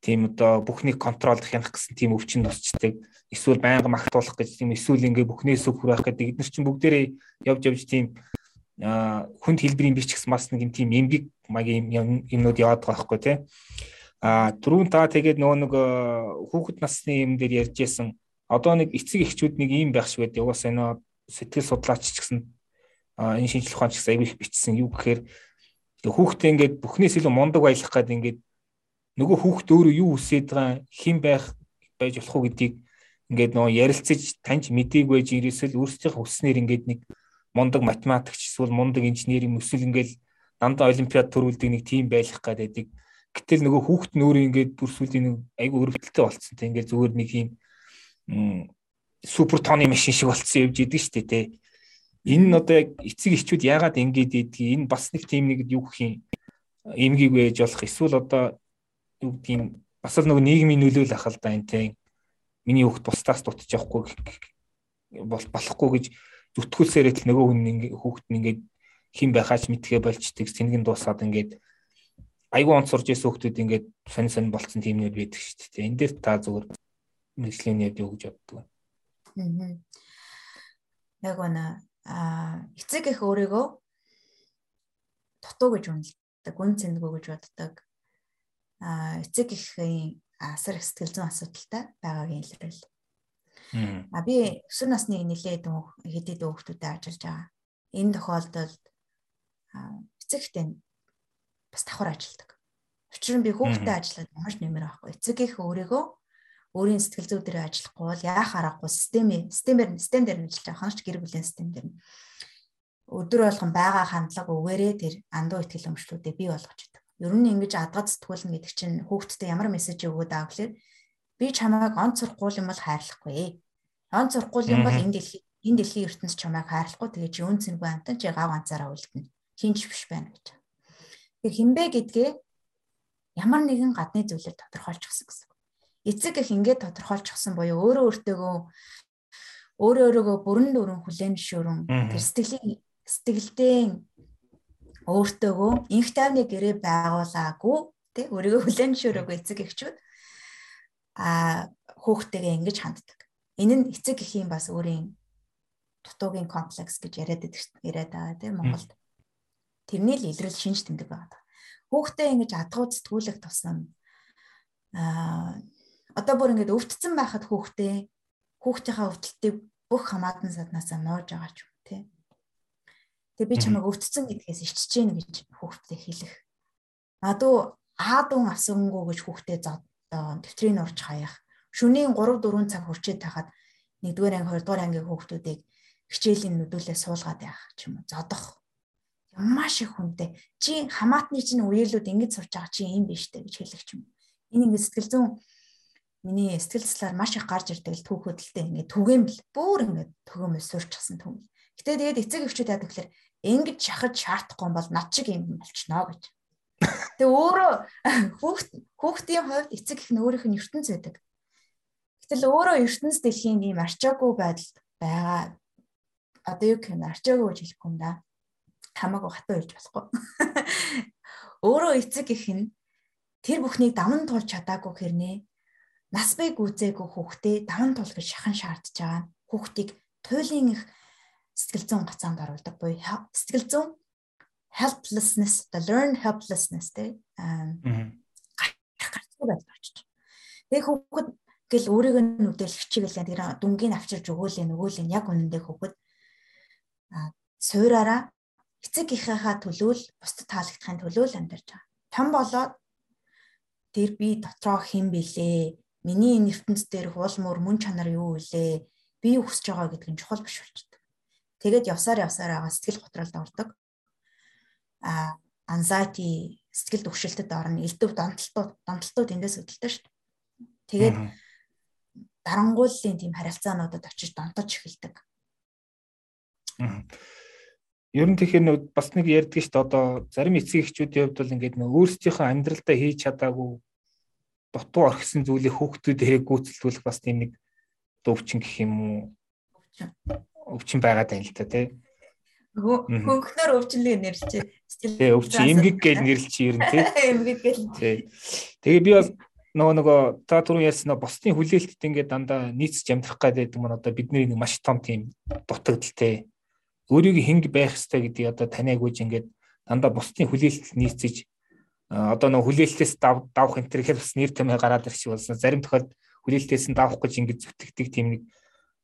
тийм одоо бүхнийг контролдох янах гэсэн тийм өвчин тусчдаг. Эсвэл байнга магтуулах гэж тийм эсвэл ингээ бүхнээс үг хүрэх гэдэг эдгээр чинь бүгдээрээ явж явж тийм хүнд хэлбэрийн бич гэсэн бас нэг тийм эмгэг магийн юмнууд яваад байгаа байхгүй тий. А түрүүн та тэгээд нөгөө нэг хүүхэд насны юм дээр ярьж байсан одоо нэг эцэг эхчүүд нэг юм байх шиг байдаг. Угаасаа энэ сэтгэл судлаач ч гэсэн энэ шинжлэх ухаан ч гэсэн аягүй их бичсэн юу гэхээр хүүхдээ ингээд бүхнээс илүү мундаг байлгах гэдэг ингээд нөгөө хүүхд өөрөө юу үсээд байгаа хэн байх байж болох уу гэдгийг ингээд нөгөө ярилцаж таньж мэдээг байж ирээсэл өөрсдийнхөө хүснээр ингээд нэг мундаг математикч эсвэл мундаг инженер юм эсвэл ингээд дандаа олимпиад төрүүлдэг нэг тим байх гэдэг. Гэтэл нөгөө хүүхд нь өөрөө ингээд дүрсүүлийн нэг айгүй өрөвдөлтөй болцсон. Тэ ингээд зүгээр нэг юм супер тооны машин шиг болцсон явж идэг шүү дээ тэ. Энэ нь одоо яг эцэг эхчүүд яагаад ингэж ийдгийг энэ бас нэг тим нэг юу гэх юм эмгийг байж болох эсвэл одоо юу гэдгийг бас л нөгөө нийгмийн нөлөөлөл ах л да энэ тийм миний хүүхд бусдаас дутчих явахгүй бол болохгүй гэж зүтгүүлсээрээ л нөгөө хүн ингээ хүүхд нь ингээ хин байхаач мэдхээ болчдөг сэнгэн дуусаад ингээд айгүй онцорж исэн хүүхдүүд ингээд сонь сонь болцсон тиймнүүд байдаг шүү дээ. Энд дээр та зүгээр мэрэгжлийн яд юу гэж боддог вэ? Яг гоо а эцэг их өөрийгөө дутуу гэж үнэлдэг, үн цэнгүү гэж боддог эцэг эхийн асар их сэтгэл зүйн асуудалтай байгаагийн илэрэл. А би өсвөр насны нэлээд хэдэд хүүхдүүдэд ажиллаж байгаа. Энэ тохиолдолд эцэгтэй бас давхар ажилладаг. Учир нь би хүүхдэд ажиллаад маш нэмэр байхгүй. Эцэг их өөрийгөө өөрийн сэтгэл зүй дээр ажиллахгүй бол яах аргагүй системээ системээр систем дээр нь ажиллаж байгаа хонч гэр бүлийн систем дээр нь өдөр болгон байгаа хандлага өгөөрэй тэр андуу ихтгэл өмчлүүдээ бий болгож идэв. Ер нь ингэж адгад сэтгүүлнэ гэдэг чинь хүүхдэд ямар мессеж өгөөд байгаа гэхээр би чамайг онц сурахгүй юм бол хайрлахгүй. Онц сурахгүй юм бол энэ дэлхий энэ дэлхийн ертөнц чамайг хайрлахгүй тэгээ чи үн цэнгүй амтан чи гав ганцаараа үлдэнэ. Хинч биш байна гэж. Тэр хинбэ гэдгээ ямар нэгэн гадны зүйлээр тодорхойлчихсан гэсэн. Эцэг их ингээд тодорхойлчихсан буюу өөрөө өөртөөгөө өөрөө өөрөөгөө бүрэн дүүрэн хүлээн шүүрэн тэр сэтгэлийн сэтгэлдээ өөртөөгөө инх тайвны гэрээ байгуулаагүй тий өөрийгөө хүлээн шүүрээгүй эцэг эхчүүд а хүүхдтэйгээ ингэж ханддаг. Энэ нь эцэг эхийн бас өөрийн дутуугийн комплекс гэж яриад яриад байгаа тийм Монголд. Тэрний л илрэл шинж тэмдэг байгаа. Хүүхдээ ингэж адгуу сэтгүүлэх тусам аа одоо бүр ингэж өвдцэн байхад хүүхдээ хүүхдийнхаа өвдөлтийг бүх хамаатан саднасаа нууж байгаа ч юм тий. Тэгээ би чамайг өвдцэн гэдгээс ичж гин гэж хүүхдэд хэлэх. Адуу аадун асуунгуу гэж хүүхдээ дэвтрийн урж хаях. Шөнийн 3 4 цаг хурцээд тахад 1-р анги 2-р ангийн хүүхдүүдийг хичээлийн нүдүүлээ суулгаад явах ч юм уу зодох. Маш их хүнтэй. Чи хамаатны чинь үеэлүүд ингэж сурч байгаа чи юм биш үү гэж хэлэх юм. Энэ ингэ сэтгэл зүйн миний сэтгэл заслаар маш их гарч ирдэг л түүхөдөлтэй ингэ түгээмэл бүр ингэ төгөөмөл сурчсан түм. Гэтэ тэгээд эцэг эхчүүд яадаг гэхээр ингэж шахаж шаардахгүй бол над шиг юм болчихноо гэж. Тэгээ өөрөө хүүхд хүүхдийн хувьд эцэг их нь өөрийнх нь ертөнц байдаг. Гэтэл өөрөө ертөнц дэлхийн ийм арчаагүй байдалд байгаа. Одоо юу гэх юм арчаагүй гэж хэлэхгүй юм да. Хамаагүй хатуу хэлж болохгүй. Өөрөө эцэг их нь тэр бүхнийг даван туулж чадаагүй хэрнээ нас бай гүзээгүй хүүхдээ даван тул гэж шахан шаардж байгаа. Хүүхдийг туйлын их сэтгэл зүйн гацаанд оруулдаг буюу сэтгэл зүйн helplessness the learned helplessness тэ гарцгүй байж очиж. Тэгээ хүүхэд гэл өөрийгөө нүдэл хичээгэл тэр дүнгийн авчирж өгөөлээ нөгөөлээ яг үнэндээ хүүхэд суураараа эцэг ихийнхаа төлөөл бусдад таалагдахын төлөөл амьдарч байгаа. Том болоод тэр би дотроо хэн бэлээ? Миний энэ ертөнц дээр хуул мөр мөн чанар юу вэ? Би юу хүсэж байгаа гэдг нь чухал биш болчихдог. Тэгээд явсаар явсаар байгаа сэтгэл готролд ордог. А anxiety сэтгэл төвшөлтөд орно, элдв донтолтууд донтолтууд эндээс үүдэлтэй шүү дээ. Тэгээд дарангууллын тийм харилцаануудад очиж донтож эхэлдэг. Ер нь тэгэхээр бас нэг ярьдаг шүү дээ одоо зарим эцэг эхчүүдийн хувьд бол ингээд нөө өөрсдийнхөө амьдралдаа хийж чадаагүй дутуу орхисон зүйлийг хүүхдүүдээ гүйцэлдүүлэх бас тийм нэг дөвчин гэх юм уу өвчин байгаад байна л та тий. Хөнгөнөр өвчнөлийг нэрлэлээ. Тий, өвчин эмгэг гэж нэрлэлчих юм тий. Эмгэг гэж. Тий. Тэгээ би бол нөгөө нөгөө та түрүү ярьсан босны хүлээлтэд ингээд дандаа нийцж амьдрах гэдэг юм одоо бидний нэг маш том тийм дутагдaltaй. Өөрийг хинг байх хэрэгтэй гэдгийг одоо таниаг үж ингээд дандаа босны хүлээлтэд нийцэж одоо нөгөө хүлээлтээс давах энэ төр ихэр бас нэр томьёо гараад ирэх шиг болсон. Зарим тохиолдолд хүлээлтээс нь давах гэж ингээд зүтгэдэг тийм нэг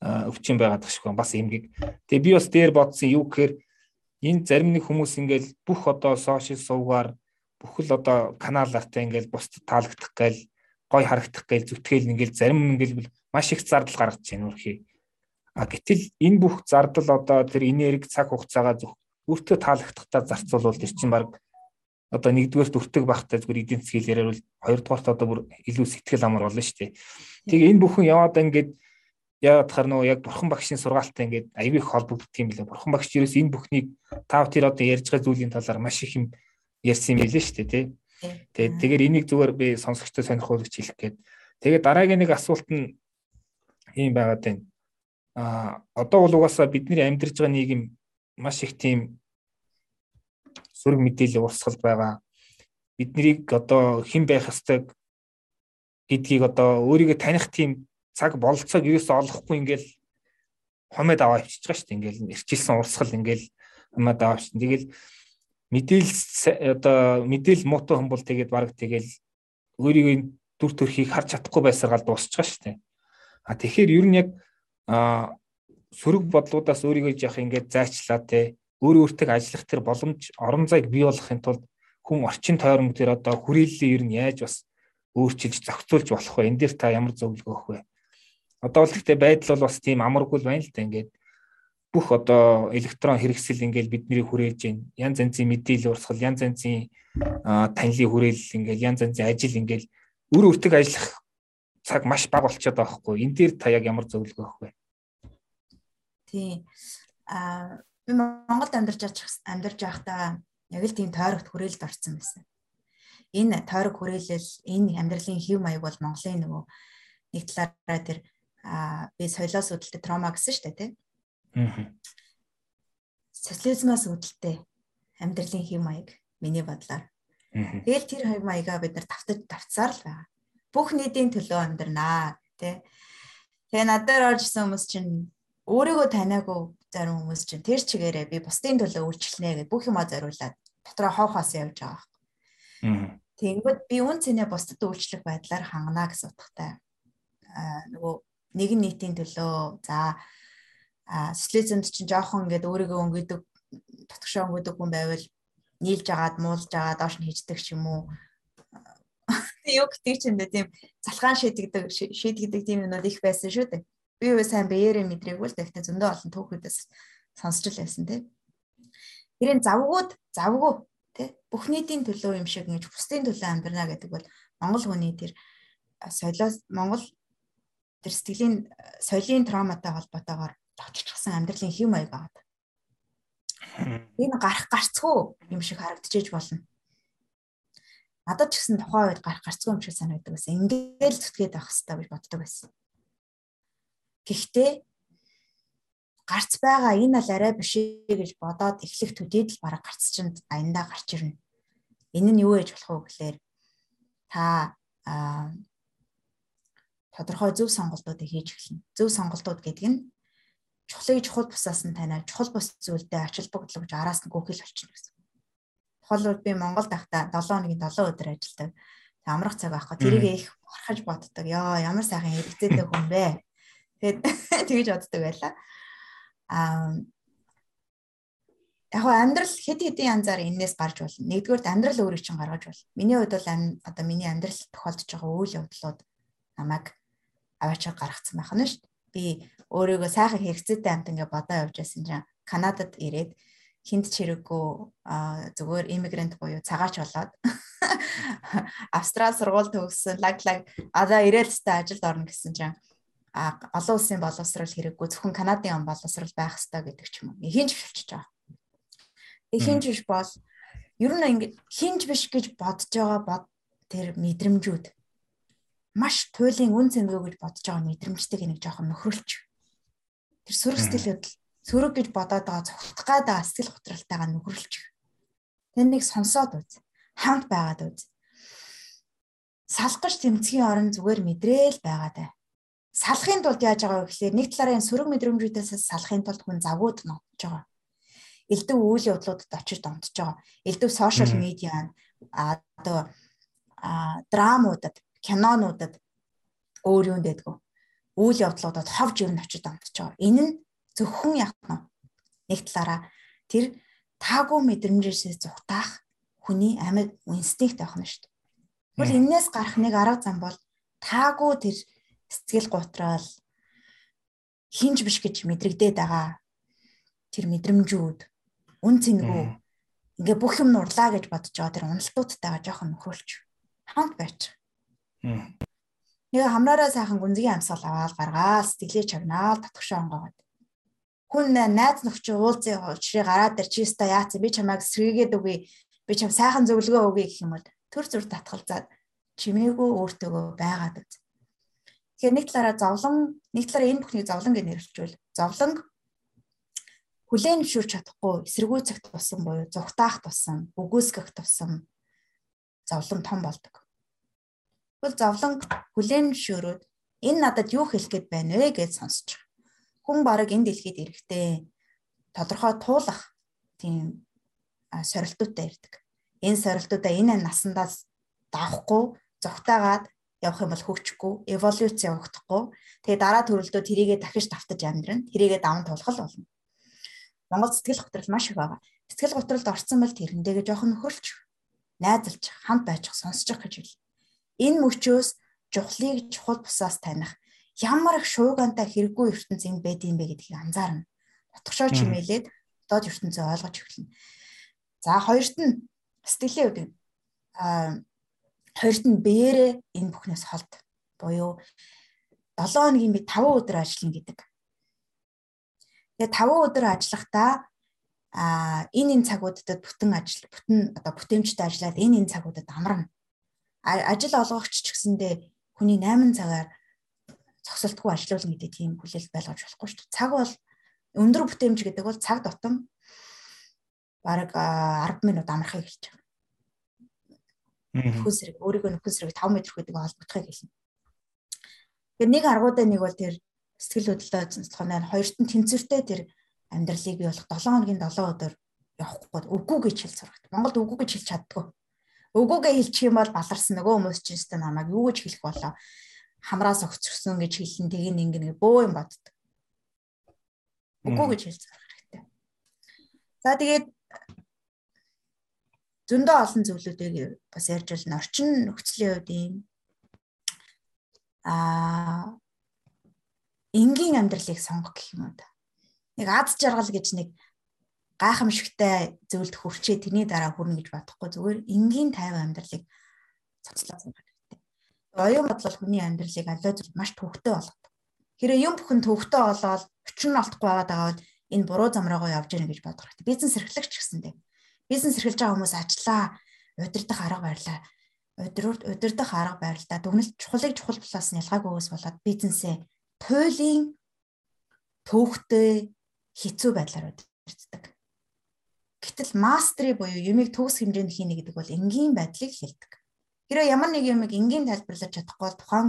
өвчин байгаад тах шиг байна. Бас эмгэг. Тэгээ би бас дээр бодсон юу гэхээр энэ зарим нэг хүмүүс ингээл бүх одоо сошиал сувгаар бүхэл одоо каналаартай ингээл бусдад таалагдах гээл гой харагдах гээл зүтгэл ингээл зарим ингээл маш их зардал гаргаж байна үрхий. А гэтэл энэ бүх зардал одоо тэр энерги цаг хугацаагаа зөв өөртөө таалагдахтаа зарцуулвал тэр чинь баг одоо нэгдүгээр дүртэг багтай зүгээр эдийн засгийн хэлээр бол хоёрдугаарт одоо бүр илүү сэтгэл амар болно шүү дээ. Тэгээ энэ бүхэн яваад ингээд яагаад тахаар нөгөө яг бурхан багшийн сургаалтай ингээд аюу их холбогддог юм билээ. Бурхан багш ерөөс энэ бүхнийг тав тэр одоо ярьж байгаа зүйлийн талаар маш их юм ярьсан юм билээ шүү дээ тий. Тэгээд тэгэхээр энийг зүгээр би сонсогчтой сонирхуулж хэлэх гээд тэгээд дараагийн нэг асуулт нь ийм байгаад байна. А одоо бол угаасаа бидний амьдарч байгаа нийгэм маш их тийм сөрөг мэдээлэл урсгалд байгаа. Биднийг одоо хэн байх ёстой гэдгийг одоо өөрийгөө таних тийм цаг бололцоог юусоо олохгүй ингээл хомед аваа авчиж байгаа шүү дээ. Ингээл ирчилсэн урсгал ингээл хомед аваа авчин. Тэгэл мэдээлэл одоо мэдээлэл муутай хүн бол тэгээд баг тэгэл өөрийгөө дүр төрхийг харж чадахгүй байсаргаал дуусч байгаа шүү дээ. А тэгэхээр ер нь яг а сөрөг бодлуудаас өөрийгөө яах ингээд зайчлаа те өөр өөртөө ажиллах тэр боломж орон зайг бий болгохын тулд хүн орчин тойрон тэр одоо хүрээллээ ер нь яаж бас өөрчилж зохицуулж болох вэ? Энд дээр та ямар зөвлөгөө өгөх вэ? Одоо бол гэхдээ байдал бол бас тийм амаргүй л байна л да ингээд бүх одоо электрон хэрэгсэл ингээл бидний хүрээлж байна. Янз янзын мэдээлэл урсгал, янз янзын танилын хүрээлэл ингээл янз янзын ажил ингээл өр өртөг ажиллах цаг маш бага болчиход байгаа хгүй. Энд дээр та яг ямар зөвлөгөө өгөх вэ? Тий. Аа би Монголд амьдарч амьдарч байхдаа яг л тийм тойрогт хүрээлэлд орсон байсан. Энэ тойрог хүрээлэл, энэ амьдралын хэв маяг бол Монголын нөгөө нэг талаараа тэр би соёлоос үүдэлтэй травма гэсэн шүү дээ тий. Аа. Социализмаас үүдэлтэй амьдралын хэв маяг миний бодлоор. Тэгэл тэр хэв маягаа бид нар давтаж давцсаар л байгаа. Бүх нийтийн төлөө амьдрнаа тий. Тэгээ надад оржсэн хүмүүс чинь өөрийгөө таниагүй зарим хүмүүс чинь тэр чигээрээ би бусдын төлөө үйлчлэнэ гэж бүх юмаа зориулаад дотроо хов хас явж байгаа. Тэгэнгүүт би үн цэнэ бусдад үйлчлэх байдлаар хангана гэсэн утгатай. Аа нөгөө нэгэн нийтийн төлөө за социализмд чинь жоохон ингээд өөрийгөө өнгөдөг татгшаа өнгөдөг хүн байвал нийлж агаад муулж агаад доош нь хийждэг ч юм уу юу гэдэг чинь тийм залхаан шийдэгдэг шийдэгдэг тийм юмнууд их байсан шүү дээ. Би юу сайн биеэрээ мэдрээгүй л гэхдээ зөндөө олон түүхүүдээс сонсч л байсан тий. Тэрийн завгууд завгүй тий бүх нийтийн төлөө юм шиг ингэж бусдын төлөө амьдрна гэдэг бол Монгол хүний тэр соёлоос Монгол тэр сэтгэлийн соёлын травматай холбоотойгоор оччихсан амьдралын хэм маяг байгаа. Энэ гарах гарцгүй юм шиг харагдчихэж болно. Надад ч гэсэн тухайн үед гарах гарцгүй юм шиг санагддаг байсан. Ингээл зүтгээд байх хэрэгтэй гэж боддог байсан. Гэхдээ гарц байгаа энэ аль арай биш ээ гэж бодоод эхлэх төдийд л бараг гарц чинь аяндаа гарч ирнэ. Энэ нь юу ээж болох вэ гэхээр та тодорхой зөв сонголтуудыг хийж эхэлнэ. Зөв сонголтууд гэдэг нь чухлыг чухал бусаас нь таниа чухал бус зүйлдээ ач холбогдол гэж араас нь гүхэл болчихно гэсэн. Тухайлбал би Монголд байхдаа 7 хоногийн 7 өдөр ажилладаг. Амрах цаг байхгүй. Тэрийг их харахаж боддог. Яа ямар сайхан хэрэгцээтэй хүн бэ. Тэгээд тэгэж боддог байлаа. Аа яг амьдрал хэд хэдэн янзаар энээс гарч болно. Нэгдүгээр амьдрал өөрийг чинь гаргаж болно. Миний хувьд бол одоо миний амьдрал тохиолдож байгаа үйл явдлууд намайг аваачаар гаргацсан байх нь шүү дээ би өөрийгөө сайхан хэрэгцээтэй амт ингээ бодоо явж байсан чинь Канадад ирээд хинт чирэггүй зүгээр иммигрант буюу цагаач болоод Австрал сургууль төгссөн лаг лаг одоо ирээд та ажилд орно гэсэн чинь олон улсын боловсрал хэрэггүй зөвхөн Канадын боловсрал байх хэрэгтэй гэдэг ч юм уу. Хинж болчихж байгаа. Хинж биш бол ер нь ингэ хинж биш гэж бодож байгаа бод тэр мэдрэмжүүд маш туйлын үн цэнгөө гэж бодож байгаа мэдрэмжтэйг нэг жоохон нөхрөлч. Тэр сөрөг сэтгэл хөдлөл сөрөг гэж бодоод байгаа цогтох гад байгаа сэтгэл готролтойгоо нөхрөлч. Тэнийг сонсоод үз. Хамт байгаад үз. Салгаж тэмцгийн орон зүгээр мэдрээл байгаа даа. Салахын тулд яаж байгаа вэ гэхээр нэг талаараа энэ сөрөг мэдрэмжүүдээс салахын тулд хүн завгууд нотж байгаа. Элдв үйл явдлуудад очиж донтож байгаа. Элдв сошиал медиа одоо драмуудад кинонуудад өөр юунд байдгүй. Үйл явдлуудад ховж ирнэ очиж амтж байгаа. Энэ нь зөвхөн яг нэг талаараа тэр таагүй мэдрэмжээс зүхтаах хүний амьд инстинкт байх нь шүү дээ. Тэгвэл энээс гарах нэг арга зам бол таагүй тэр сэтгэл гутрал хинж биш гэж мэдрэгдээд байгаа тэр мэдрэмжүүд үн цэнгүү ингээ бүх юм нурлаа гэж бодож байгаа тэр уналтуудтайгаа жоохон нөхрүүлч хамт байж Нэг хамраараа сайхан гүнзгий амьсгал аваад гаргаал сэтгэлээ чагнаал татгшаа онгоод. Хүн найз нөхчөө уулзын учрыг гараад ир чиста яац би чамайг сэргээгээд үгүй би чам сайхан зөвлөгөө өгье гэх юм бол төр зүр татгалзаад чимээгүй өөртөөгөө байгаад үз. Тэгэхээр нэг талаараа зовлон нэг талаараа энэ бүхнийг зовлон гэж нэрлэжүүл. Зовлон хүлээн зөвшөөрч чадахгүй эсэргүүцэх тусам буюу зүгтаах тусам үгүйсгэх тусам зовлон том болдог. Тэгвэл зовлон хүлээн шөөрөөд энэ надад юу хэлэх гээд байна вэ гэж сонсож байгаа. Хүн бараг энэ дэлхийд ирэхдээ тодорхой туулах тийм сорилтуудтай ирдэг. Энэ сорилтуудаа энэ насандаас давахгүй зогтаагаад явах юм бол хөгжихгүй, эволюц явагдахгүй. Тэгээ дараа төрөлдөө тэрийгэ дахиж давтаж амьдрна. Тэрийгэ даван тулхал болно. Монгол сэтгэл готрол маш их байгаа. Сэтгэл готролд орсон бол тэрэндээгээ жоохон нөхөрлөж, найзалж, хамт байж сонсож гэж хэл. Энэ мөчөөс жухлыг чухал бусаас таних ямар их шуугантай хэрэггүй ертөнц энд байд юм бэ гэдгийг анзаарна. Утгашоо чимээлээд доод ертөнцөө ойлгож эхэлнэ. За хоёрт нь сэтгэлийн үдэг. Аа хоёрт нь бээрээ энэ бүхнээс холд буюу 7 хоногийн би 5 өдөр ажиллана гэдэг. Тэгээ 5 өдөр ажиллахдаа а энэ энэ цагуудад бүтэн ажил бүтэн одоо бүтээмжтэй ажиллаад энэ энэ цагуудад амарна. Ажил олгогч ч гэсэндээ хүний 8 цагаар зогсолтгүй ажиллуулна гэдэг тийм хүлээлт байлгаж болохгүй шүү дээ. Цаг бол өндөр бүтээмж гэдэг бол цаг тутам бараг 10 минут амархыг хэлж байгаа. Нөхөн сэрэг өөрийгөө нөхөн сэрэг 5 м гэдэг холбогдохыг хэлнэ. Тэгэхээр нэг аргуудаа нэг бол тэр сэтгэл хөдлөлтөд сонцлохоор хоёрт нь тэнцвэртэй тэр амьдралыг бий болох 7 хоногийн 7 өдөр явахгүй үгүй гэж хэл сурагт. Монголд үгүй гэж хэлж чаддгүй. Үгүйгээ хэлчих юм бол баларсан нөгөө хүмүүс ч гэсэн намайг юу гэж хэлэх болоо хамраас огцсон гэж хэлэн тийг ингэнэ бөө юм боддог. Үгүй гэж хэлж сурах хэрэгтэй. За тэгээд зөндөө олон зүйлүүдийг бас ярьж байна. Орчин нөхцөлийн хувьд юм аа энгийн амьдралыг сонгох гэх юм уу та. Нэг аз жаргал гэж нэг гайхамшигтай зөвлөлт хүрчээ тэрний дараа хүрнэ гэж бодохгүй зүгээр энгийн тайван амьдралыг цоцлоо сонгох хэрэгтэй. Оюун бодлол хүний амьдралыг аливаа зүйл маш төвхтэй болгодог. Хэрэв юм бүхэн төвхтэй болоод өчн олдохгүй байгаад байгаа бол энэ буруу зам руугаа явж гэнэ гэж бодох хэрэгтэй. Бизнес эрхлэгч гэсэндээ бизнес эрхэлж байгаа хүмүүс ажиллаа, удирдах арга барилаа. Удирдах арга барилаа. Дүгнэлт чухлыг чухал булаас нь ялгаагүйгээс болоод бизнесээ туйлын төвхтэй хэцүү байдлаар удирддаг. Гэтэл мастери буюу юмыг төгс хэмжээнд хийнэ гэдэг бол энгийн байдлыг хэлдэг. Хэрэв ямар нэг юмыг энгийн тайлбарлаж чадахгүй бол тухайн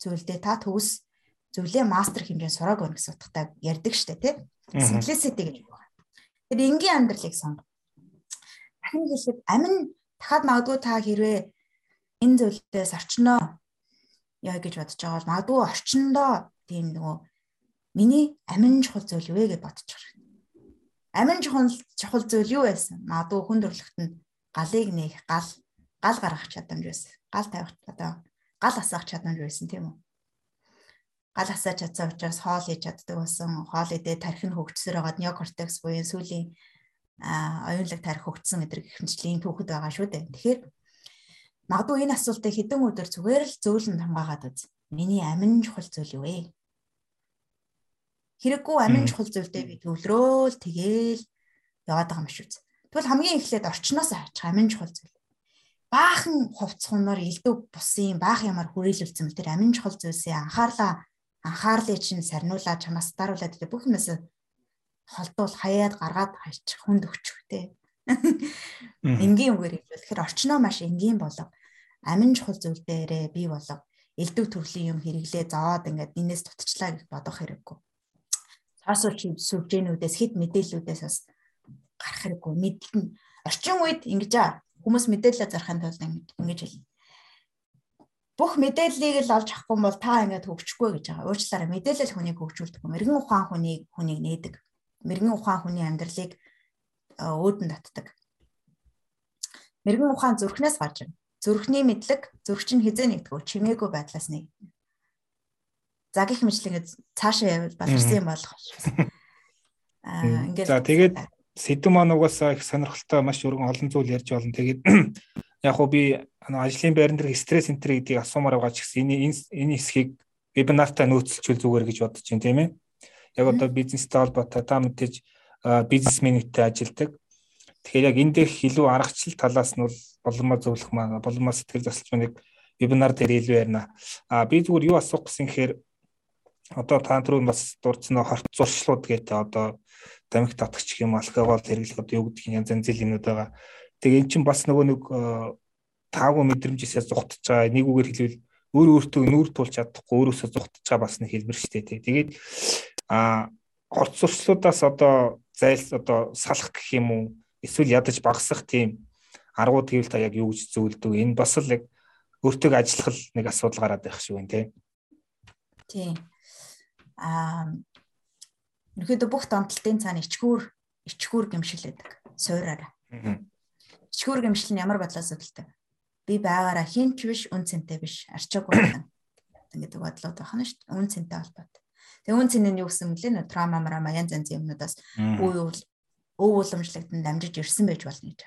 зүйлдээ та төгс зүйлээ мастер хэмжээнд сурааг өгнө гэсэн утгатай ярьдаг штэ тий. Simplicity гэж байна. Тэр энгийн амьдралыг сонго дахин хэлэхэд амин дахиад магадгүй та хэрвээ энэ зүйлээс орчноо яа гэж бодож байгаа бол магадгүй орчиндоо тийм нөгөө миний амин чухал зүйл юу вэ гэж бодож байгаа. Амин чухал чухал зүйл юу байсан? Магадгүй хүн төрлөختөнд галыг нээх, гал гал гаргах чадамж байсан. Гал тавих одоо гал асаах чадамж байсан тийм үү? Гал асааж чадсан учраас хоол хийж чаддаг болсон. Хоол идээ тархин хөгжсөр байгаад неокортекс буюу сүлийн оюунлаг тарих хөгжсөн гэдэг ихэнчлийн түүхэд байгаа шүү дээ. Тэгэхээр магадгүй энэ асуултыг хэдэн өдөр зүгээр л зөөлөн хамгаагаад үз. Миний амин чухал зүйл юу вэ? Хэрэггүй амин чухал зүйлдээ би төвлөрөөл тэгээл яваад байгаа юм шүү. Тэгвэл хамгийн эхлээд орчноос хайчих амин чухал зүйл. Баахан хувцхунаар элдв бусын баах ямар хүрээлүүлсэн мэл тэр амин чухал зүйлсээ анхаарлаа анхаарлыг чинь сарниулаад чамаас даруулаад бүх юмээс холдуул хаяад гаргаад хайчих хүнд өгчих те. Энгийн үгээр хэлбэл тэгэхээр орчноо маш энгийн болов. Амин чухал зүйл дээрээ бий болов. Элдв төрлийн юм хэрэглээ зовоод ингээд энэс дутчлаа гэж бодох хэрэггүй. Цаасууч сүвжээнүүдээс хэд мэдээллүүдээс бас гарах хэрэггүй. Мэдлэн орчин үед ингэж аа хүмүүс мэдээлэл зарахын тулд ингэж хэлнэ бүх мэдээллийг л олж авахгүй бол та ингээд хөгжихгүй гэж байгаа. Уучлаарай мэдээлэл хүнийг хөгжүүлдэг. Мэргэн ухаан хүнийг хүнийг нээдэг мэрэгэн ухаан хүний амьдралыг өөдөн татдаг. Мэрэгэн ухаан зүрхнээс гарч ирнэ. Зүрхний мэдлэг зүрх чинь хизээ нэгдгүү чимээгүй байдлаас нэг. За гих мэтлэгээ цаашаа явбал баларсан юм болох шүү. Аа ингээд За тэгээд сэдв маань угаасаа их сонирхолтой маш өргөн олон зүйл ярьж болно. Тэгээд яг хуу би ажлын байран дээр стресс энтер гэдгийг асуумаар байгаа ч гэсэн энэ энэ хэсгийг вебинартаа нөөцлчүүл зүгээр гэж бодож байна тийм ээ яг одоо бизнестэй холбоотой та мэдээж бизнесментэй ажилдаг. Тэгэхээр яг энэ дэх илүү аргачлал талаас нь бол боломоо зөвлөх маа боломоо сэтгэл нэг вебинар дээр илүү ярина. А би зүгээр юу асуух гэсэн гэхээр одоо та түрүү бас дурдсан хорт зуршлууд гэдэг одоо дамиг татгч юм алкогол хэрэглэх одоо юу гэдэг юм янз янз юмнууд байгаа. Тэгээ эн чинь бас нөгөө нэг таагүй мэдрэмжээсээ зугтж байгаа. Нэг үгээр хэлвэл өөр өөртөө нүүр тулж чадахгүй өөрөөсөө зугтж байгаа бас нэг хэлбэр шүү дээ. Тэгээд а орц сурчлуудаас одоо зайл одоо салах гэх юм уу эсвэл ядаж багасах тийм аргууд гэвэл та яг юу гэж зөвлөдөг энэ бас л яг өөртөө ажиллах нэг асуудал гараад байх шиг байна тий. Тий. Аа ерөөдөө бүх донтолтын цаана ичгүүр ичгүүр гэмшил байдаг. Суураараа. Ичгүүр гэмшил нь ямар бодлоос үүдэлтэй? би байгаараа хинч биш үн цэнтэй биш арчаагүй байна гэдэг бодлоод байна шүү дээ. Үн цэнтэй холбоотой. Тэгээ үн цэн нь юу гэсэн мөлий нөө трама марама янз янзын юмнуудаас үе өв уламжлагдсан дамжиж ирсэн байж болно гэж.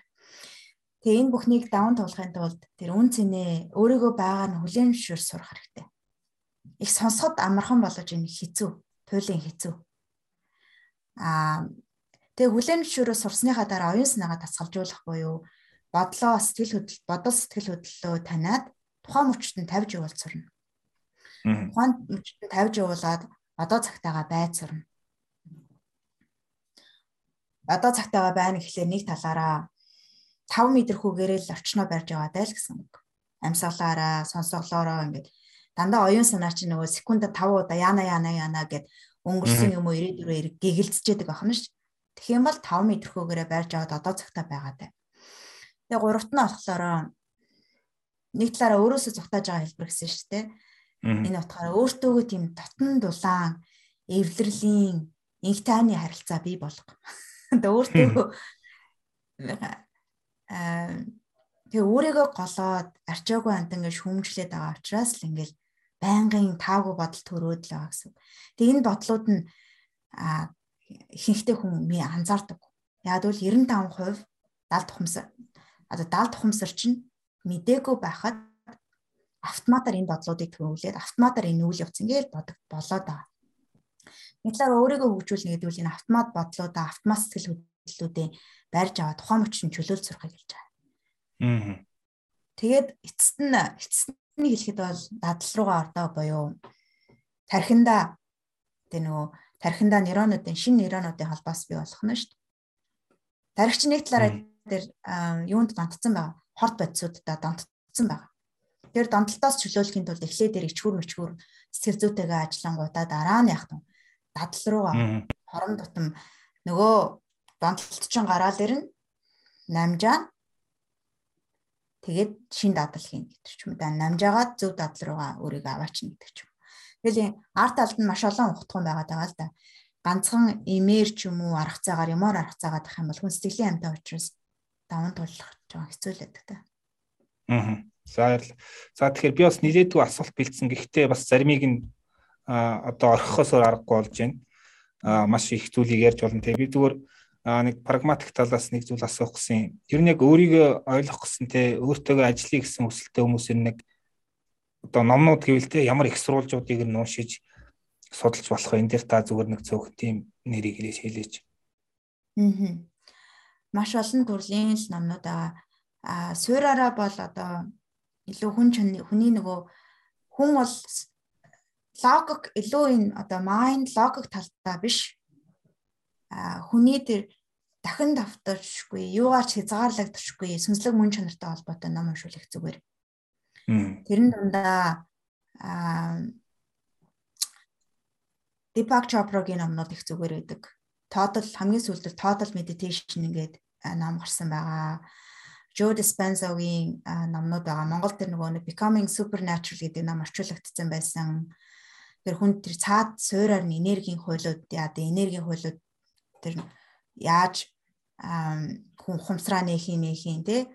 Тэгээ энэ бүхнийг даван туулахын тулд тэр үн цэнээ өөрийгөө байгаа нь хүлээн зөвшөөр сурах хэрэгтэй. Их сонсоход амархан болгож энэ хэцүү, туйлын хэцүү. Аа тэгээ хүлээн зөвшөөрөө сурсныхаа дараа оюун санаагаа тасгалжуулах буюу бодлоо сэтгэл хөдлөл бодол сэтгэл хөдлөлөө таниад тухайн мөчтөнд тавьж явуул сурна. Тухайн мөчтөнд тавьж явуулаад одоо цагтаага байд сурна. Одоо цагтаага байна гэхлээр нэг талаараа 5 м хүүгээрээ л орчноо барьж яваадаа л гэсэн үг. Амьсгалаараа, сонсоглоороо ингээд дандаа оюун санаа чинь нөгөө секундад 5 удаа яана яана яана гэд өнгөрсөн юм уу ирээдүрөө эрг гэгэлцчихэд байгаа юм ш. Тэгэх юм бол 5 м хүүгээрээ барьж аваад одоо цагтаа байгаад. Тэгээ гуравт нь болохоор нэг талаараа өөрөөсөө зугатааж байгаа хэлбэр гэсэн шүү дээ. Энэ утгаараа өөртөөгөө тийм дотн дулаан эвлэрлийн инх тайны харилцаа бий болго. Тэгээ өөртөөгөө тэгээ өөрийгөө голоод арчаагүй амт ингээд шүүмжлээд байгаа учраас л ингээд байнгын таагүй бодол төрөөд л байгаа гэсэн. Тэгээ энэ бодлууд нь ихэнхдээ хүн ми анзаардаг. Яг бол 95% 70 тухамсар одоо 70 тухамсар чинь мдээгүй байхад автоматар энэ бодлуудыг төрүүлээд автоматар энэ үйл явц ингээд бодог болоод байгаа. Нэг талаар өөрийгөө хөгжүүлнэ гэдэг үл энэ автомат бодлуудаа автомат сэтгэл хөдлөлүүдээ барьж аваад тухайн мөчн чөлөөлж сурахыг хэлж байгаа. Аа. Тэгээд эцэст нь эцэст нь хэлэхэд бол дадал руугаа ордоо буюу тархинда тэ нөгөө тархинда нейронуудын шинэ нейронуудын холбоос бий болох нь шүү дээ. Тархич нэг талаараа дээр юунд донтцсон байгаа. Хорт бодисуудаа донтцсон байгаа. Тэр донтолтоос чөлөөлөхийн тулд эхлээ дээр ичгүр мөчгүр сэтгэл зүйтэйгээ ажиллангуудаа дараа нь вэ? Дадал руугаа хорон тутам нөгөө донтолт чинь гараал ирнэ. Намжаа тэгээд шин дадал хийн гэдэг ч юм да. Намжаагаад зөв дадал руугаа өөрийгөө аваачна гэдэг ч юм. Тэгэл арт талд нь маш олон ухтхан байгаа л да. Ганцхан имээр ч юм уу арга цагаар юмор арга цагаад ах юм бол хүн сэтгэлийн амтай учраас даван туулах жоо хэцүүлээд та. Аа. За за тэгэхээр би бас нилээдгүй асуулт бэлдсэн. Гэхдээ бас заримыг нь одоо орхихоос аргагүй болж байна. Аа маш их зүйлийг ярьж болно. Тэгээ би зүгээр нэг прагматик талаас нэг зүйл асуух гэсэн. Ер нь яг өөрийгөө ойлгох гэсэн те өөртөөгөө ажиллая гэсэн хүсэлтэй хүмүүс ер нь нэг одоо номнууд гэвэл те ямар их сурвалжуудыг нь уушиж судалж болох? Энд дээр та зүгээр нэг цөөхөн тийм нэрийг хэлээч. Аа маш олон төрлийн л номнууд байгаа. А суураараа бол одоо илүү хүн хүний нөгөө хүн бол логик илүү энэ одоо майнд логик талтай биш. А хүний тэр дахин давтарчгүй, юугаар ч хязгаарлагдчихгүй, сүнслэг мөн чанартай холбоотой ном уншуулах зүгээр. Тэрэн дундаа а Deepak Chopra-гийн номнууд их зүгээр байдаг тоотол хамгийн сүүлд total meditation ингээд ном гарсан байгаа. Joe Dispenza-гийн номнууд байгаа. Монгол тэр нөгөө Becoming Supernatural гэдэг ном орчуулагдсан байсан. Тэр хүн тэр цаад суураар нь энергийн хуйлууд яа одоо энергийн хуйлууд тэр яаж хүн хумсраа нэхийн нэхийн тий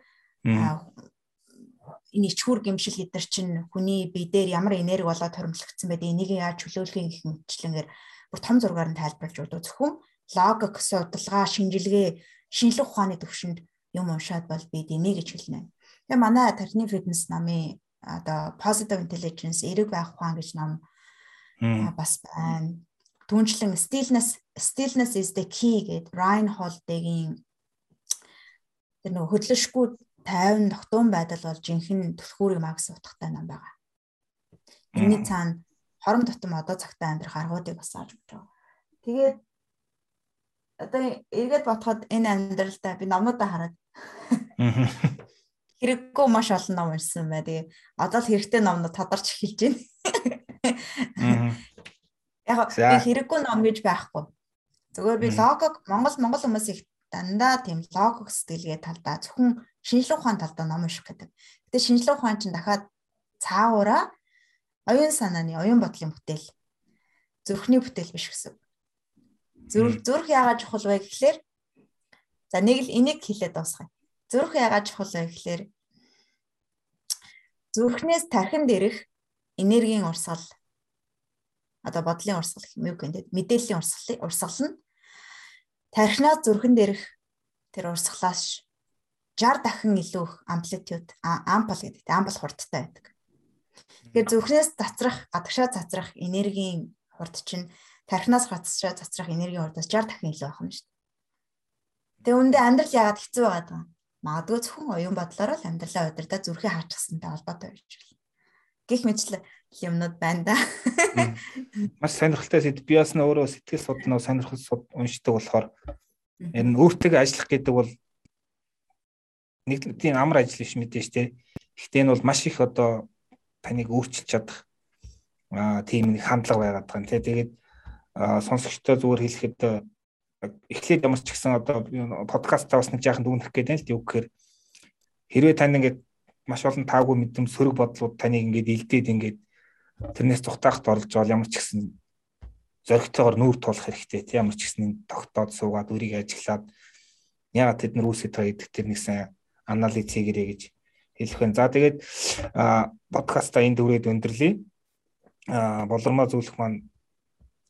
энэ ичхүр гимшил гэдэр чинь хүний бие дээр ямар энерги болоод тормлогдсон байдаг энийг яаж чөлөөлөх гэх мэтчлэнгээр бүр том зургаар нь тайлбарлаж өгдөг. Зөвхөн логик судалгаа, шинжилгээ, шинжлэх ухааны төвшөнд юм уншаад бол би дэмий гэж хэлнэ. Тэгээ манай тархины фитнес намын одоо positive intelligence эрэг байх ухаан гэж ном бас байна. Түүнчлэн stillness stillness is the key гэд Ryan Holiday-гийн тэр нэг хөдлөшгүй тайван тогтун байдал бол жинхэнэ түлхүүрийг магс утгатай ном байгаа. Энийний цаана хором тутам одоо цагтаа амьдрах аргуудыг бас олж өгч байгаа. Тэгээд одоо эргээд бодоход энэ амьдралдаа би номнуудаа хараад хэрэггүй маш олон ном ирсэн бай. Тэгээ одоо л хэрэгтэй номнууд тодорч эхэлж байна. Яг хэрэггүй ном гэж байхгүй. Зүгээр би логик Монгол Монгол хүмүүс их дандаа тийм логик сэтгэлгээ талдаа зөвхөн шинжлэх ухааны талдаа ном унших гэдэг. Гэтэ шинжлэх ухаан чинь дахиад цаагаараа оюун санааны, оюун бодлын бүтээл зүрхний бүтээл биш гэсэн. Зүрх зүрх яагаад чухал вэ гэхлээр за нэг л энийг хэлээд дуусгая. Зүрх яагаад чухал вэ гэхлээр зүрхнээс тархинд ирэх энергийн урсгал одоо бодлын урсгал юм гэдэг мэдээллийн урсгал урсгал нь тархинаас зүрхэнд ирэх тэр урсгалаас 60 дахин илүү их амплитуд ампл гэдэг ампл хурдтай байдаг. Тэгэхээр зүрхнээс цацрах, гадагшаа цацрах энергийн хурд чинь тархинаас гадагшаа цацрах энергийн хурдаас 60 дахин илүү байх юм шүү дээ. Тэгээ үндэ амьдрал яагаад хэцүү байгаад байгаа юм? Магадгүй зөвхөн оюун бодлоор л амьдралаа удирдах зүрхээ хаачихсантай холбоотой байж болно. Гэх мэтлээ юмнууд байна да. Маш сонирхолтой сэд би бас нөө сэтгэл судлаа сонирхол уншдаг болохоор энэ өөртөө ажиллах гэдэг бол нэг тийм амар ажил биш мэдээж те. Гэхдээ энэ бол маш их одоо таныг өөрчилж чадах аа тийм нэг хандлага байгаад байгаа юм те. Тэгээд сонсогчтой зүгээр хэлэхэд эхлээд ямар ч гэсэн одоо подкастаа бас нэг жаахан дүгнэх гэдэг л дээ үг гэхээр хэрвээ тань ингээд маш олон таагүй мэдэм сөрөг бодлууд таныг ингээд илдээд ингээд тэрнээс тухтаахт орж бол ямар ч гэсэн зоригтойгоор нүүр тулах хэрэгтэй тийм ямар ч гэсэн тогтоод суугаад үрийг ажиглаад яагаад тэд нар үүсэж байгаа гэдэг тэр нэг сайн анализ хийгэрэй гэж хэлэх байна. За тэгээд подкаста энд дүрээд өндөрлөе. Болормоо зөвлөх маань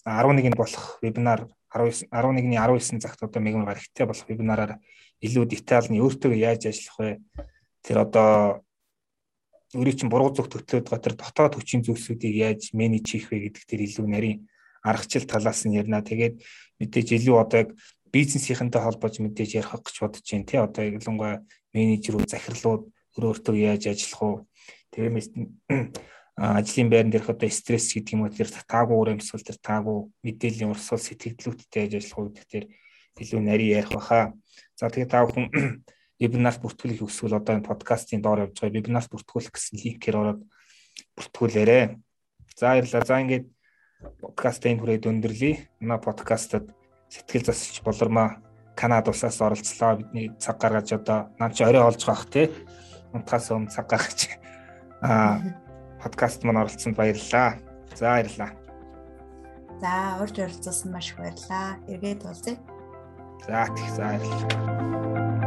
11-нд болох вебинар 19 11-ний 19 цагт одоо мегмар гарагтай болох вебинараар илүү детальны өөртөө яаж ажиллах вэ? Тэр одоо өөрийн чинь буруу зүг төтлөөд байгаа тэр дотоод хүчин зүйлсүүдийг яаж менеж хийх вэ гэдэг тэр илүү нарийн аргачлал талаас нь ярина. Тэгээд мэдээж илүү одоо яг бизнесийнхэнтэй холбож мэдээж ярих гэж бодож байна тий. Одоо ялангуяа менежерүүд, захирлууд өөрөө өөртөө яаж ажиллах вэ? Тэгээс ажлын байран дээрх одоо стресс гэдэг юм уу тэр таагүй ур амьсгал тэр таагүй мэдээллийн урсгал сэтгэлдлүүдтэй яаж ажиллах гэдэг тэр илүү нарийн ярих баха. За тэгээд та бүхэн вебинарт бүртгүүлэх хүсвэл одоо энэ подкастын доор явж байгаа вебинарт бүртгүүлэх гэсэн линкээр ороод бүртгүүлээрэй. За баярлалаа. За ингээд подкастын хүрээд өндөрлөе. Манай подкастад сэтгэл засалч болормоо Канада улсаас оролцлоо. Бидний цаг гаргаж одоо нам чи орой олж байгаа те. Унтахаас өмнө цаг гаргаж аа подкаст маань оролцсонд баярлалаа. За баярлалаа. За урьд оролцсон маш их баярлалаа. Эргээд уулзъя. За тэгс баярлалаа.